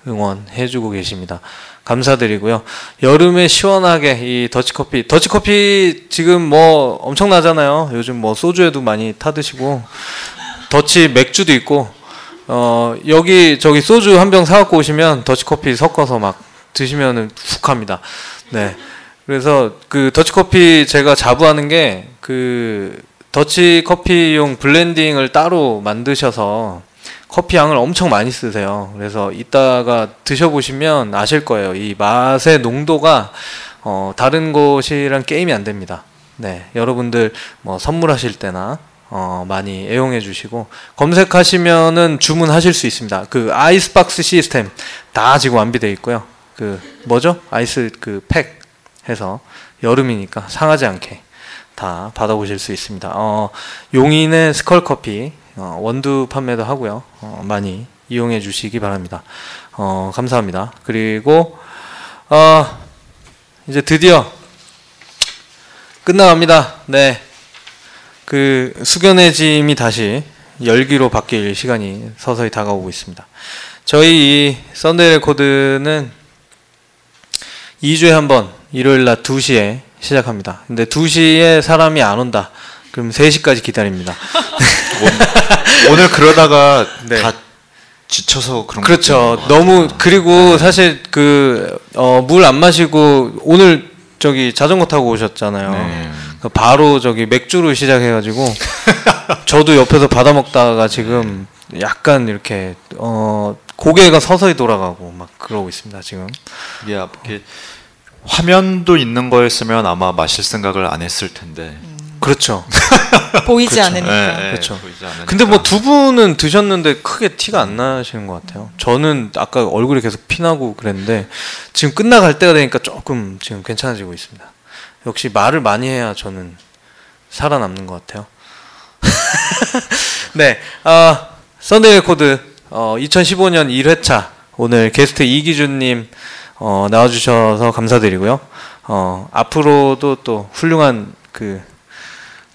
응원해 주고 계십니다. 감사드리고요. 여름에 시원하게 이 더치커피, 더치커피 지금 뭐 엄청나잖아요. 요즘 뭐 소주에도 많이 타 드시고 더치 맥주도 있고 어, 여기 저기 소주 한 병 사갖고 오시면 더치커피 섞어서 막 드시면은 훅 합니다. 네. 그래서 그 더치커피 제가 자부하는 게 그 더치커피용 블렌딩을 따로 만드셔서 커피 양을 엄청 많이 쓰세요. 그래서 이따가 드셔보시면 아실 거예요. 이 맛의 농도가 어, 다른 곳이랑 게임이 안 됩니다. 네, 여러분들 뭐 선물하실 때나 어, 많이 애용해 주시고 검색하시면은 주문하실 수 있습니다. 그 아이스박스 시스템 다 지금 완비되어 있고요. 그 뭐죠? 아이스 그 팩 해서 여름이니까 상하지 않게 다 받아보실 수 있습니다. 어, 용인의 스컬 커피 어, 원두 판매도 하고요. 어, 많이 이용해 주시기 바랍니다. 어, 감사합니다. 그리고 어, 이제 드디어 끝나갑니다. 네. 그 수견의 짐이 다시 열기로 바뀔 시간이 서서히 다가오고 있습니다. 저희 이 썬데이 레코드는 2주에 한 번 일요일 낮 2시에 시작합니다. 근데 2시에 사람이 안 온다. 그럼 3시까지 기다립니다. 오늘 그러다가 네. 다 지쳐서 그런 그렇죠. 너무 그리고 사실 그물 안 마시고 오늘 저기 자전거 타고 오셨잖아요. 네. 그 바로 저기 맥주로 시작해가지고 저도 옆에서 받아 먹다가 지금 약간 이렇게 어 고개가 서서히 돌아가고 막 그러고 있습니다 지금. 이게 앞- 이게 화면도 있는 거였으면 아마 마실 생각을 안 했을 텐데. 그렇죠. 보이지 그렇죠. 않으니까. 예, 예, 그렇죠. 보이지 않으니까. 근데 뭐 두 분은 드셨는데 크게 티가 안 나시는 것 같아요. 저는 아까 얼굴이 계속 피나고 그랬는데 지금 끝나갈 때가 되니까 조금 지금 괜찮아지고 있습니다. 역시 말을 많이 해야 저는 살아남는 것 같아요. 네, 아 썬데이 레코드 어, 2015년 1회차 오늘 게스트 이기준님 어, 나와주셔서 감사드리고요. 어, 앞으로도 또 훌륭한 그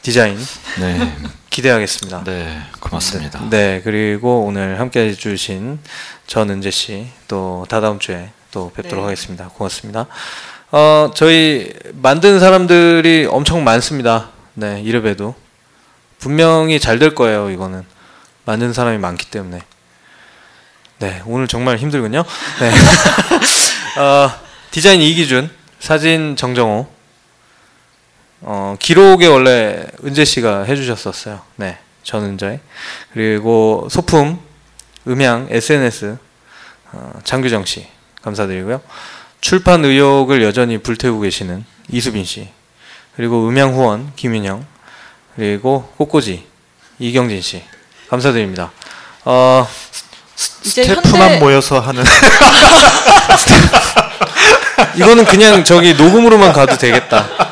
디자인 네, 기대하겠습니다. 네, 고맙습니다. 네, 그리고 오늘 함께 해주신 전은재 씨, 또 다다음 주에 또 뵙도록 네. 하겠습니다. 고맙습니다. 어, 저희 만든 사람들이 엄청 많습니다. 네, 이래봬도. 분명히 잘 될 거예요, 이거는. 만든 사람이 많기 때문에. 네, 오늘 정말 힘들군요. 네. 어, 디자인 이기준, 사진 정정호, 어, 기록에 원래 은재 씨가 해주셨었어요. 네, 전은재. 그리고 소품, 음향, SNS, 어, 장규정 씨. 감사드리고요. 출판 의욕을 여전히 불태우고 계시는 이수빈 씨. 그리고 음향 후원, 김윤형. 그리고 꽃꽂이, 이경진 씨. 감사드립니다. 어, 스태프만 현대- 모여서 하는 이거는 그냥 저기 녹음으로만 가도 되겠다.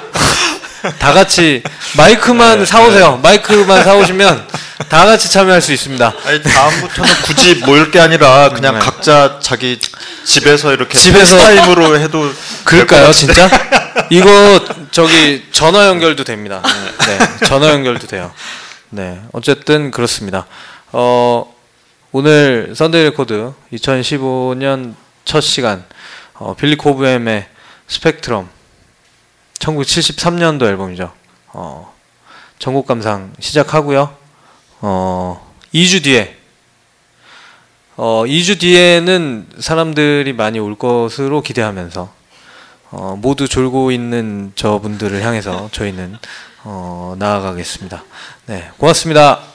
다 같이 마이크만 사오세요. 마이크만 사오시면 다 같이 참여할 수 있습니다. 아니 다음부터는 굳이 모일 게 아니라 그냥 네. 각자 자기 집에서 이렇게 집에서- 타임으로 해도 그럴까요, 진짜? 이거 저기 전화 연결도 됩니다. 네, 전화 연결도 돼요. 네, 어쨌든 그렇습니다. 어, 오늘 썬데이 레코드 2015년 첫 시간 어, 빌리 코브햄의 스펙트럼 1973년도 앨범이죠. 어, 전국 감상 시작하고요. 어, 2주 뒤에 어, 2주 뒤에는 사람들이 많이 올 것으로 기대하면서 어, 모두 졸고 있는 저분들을 향해서 저희는 어, 나아가겠습니다. 네, 고맙습니다.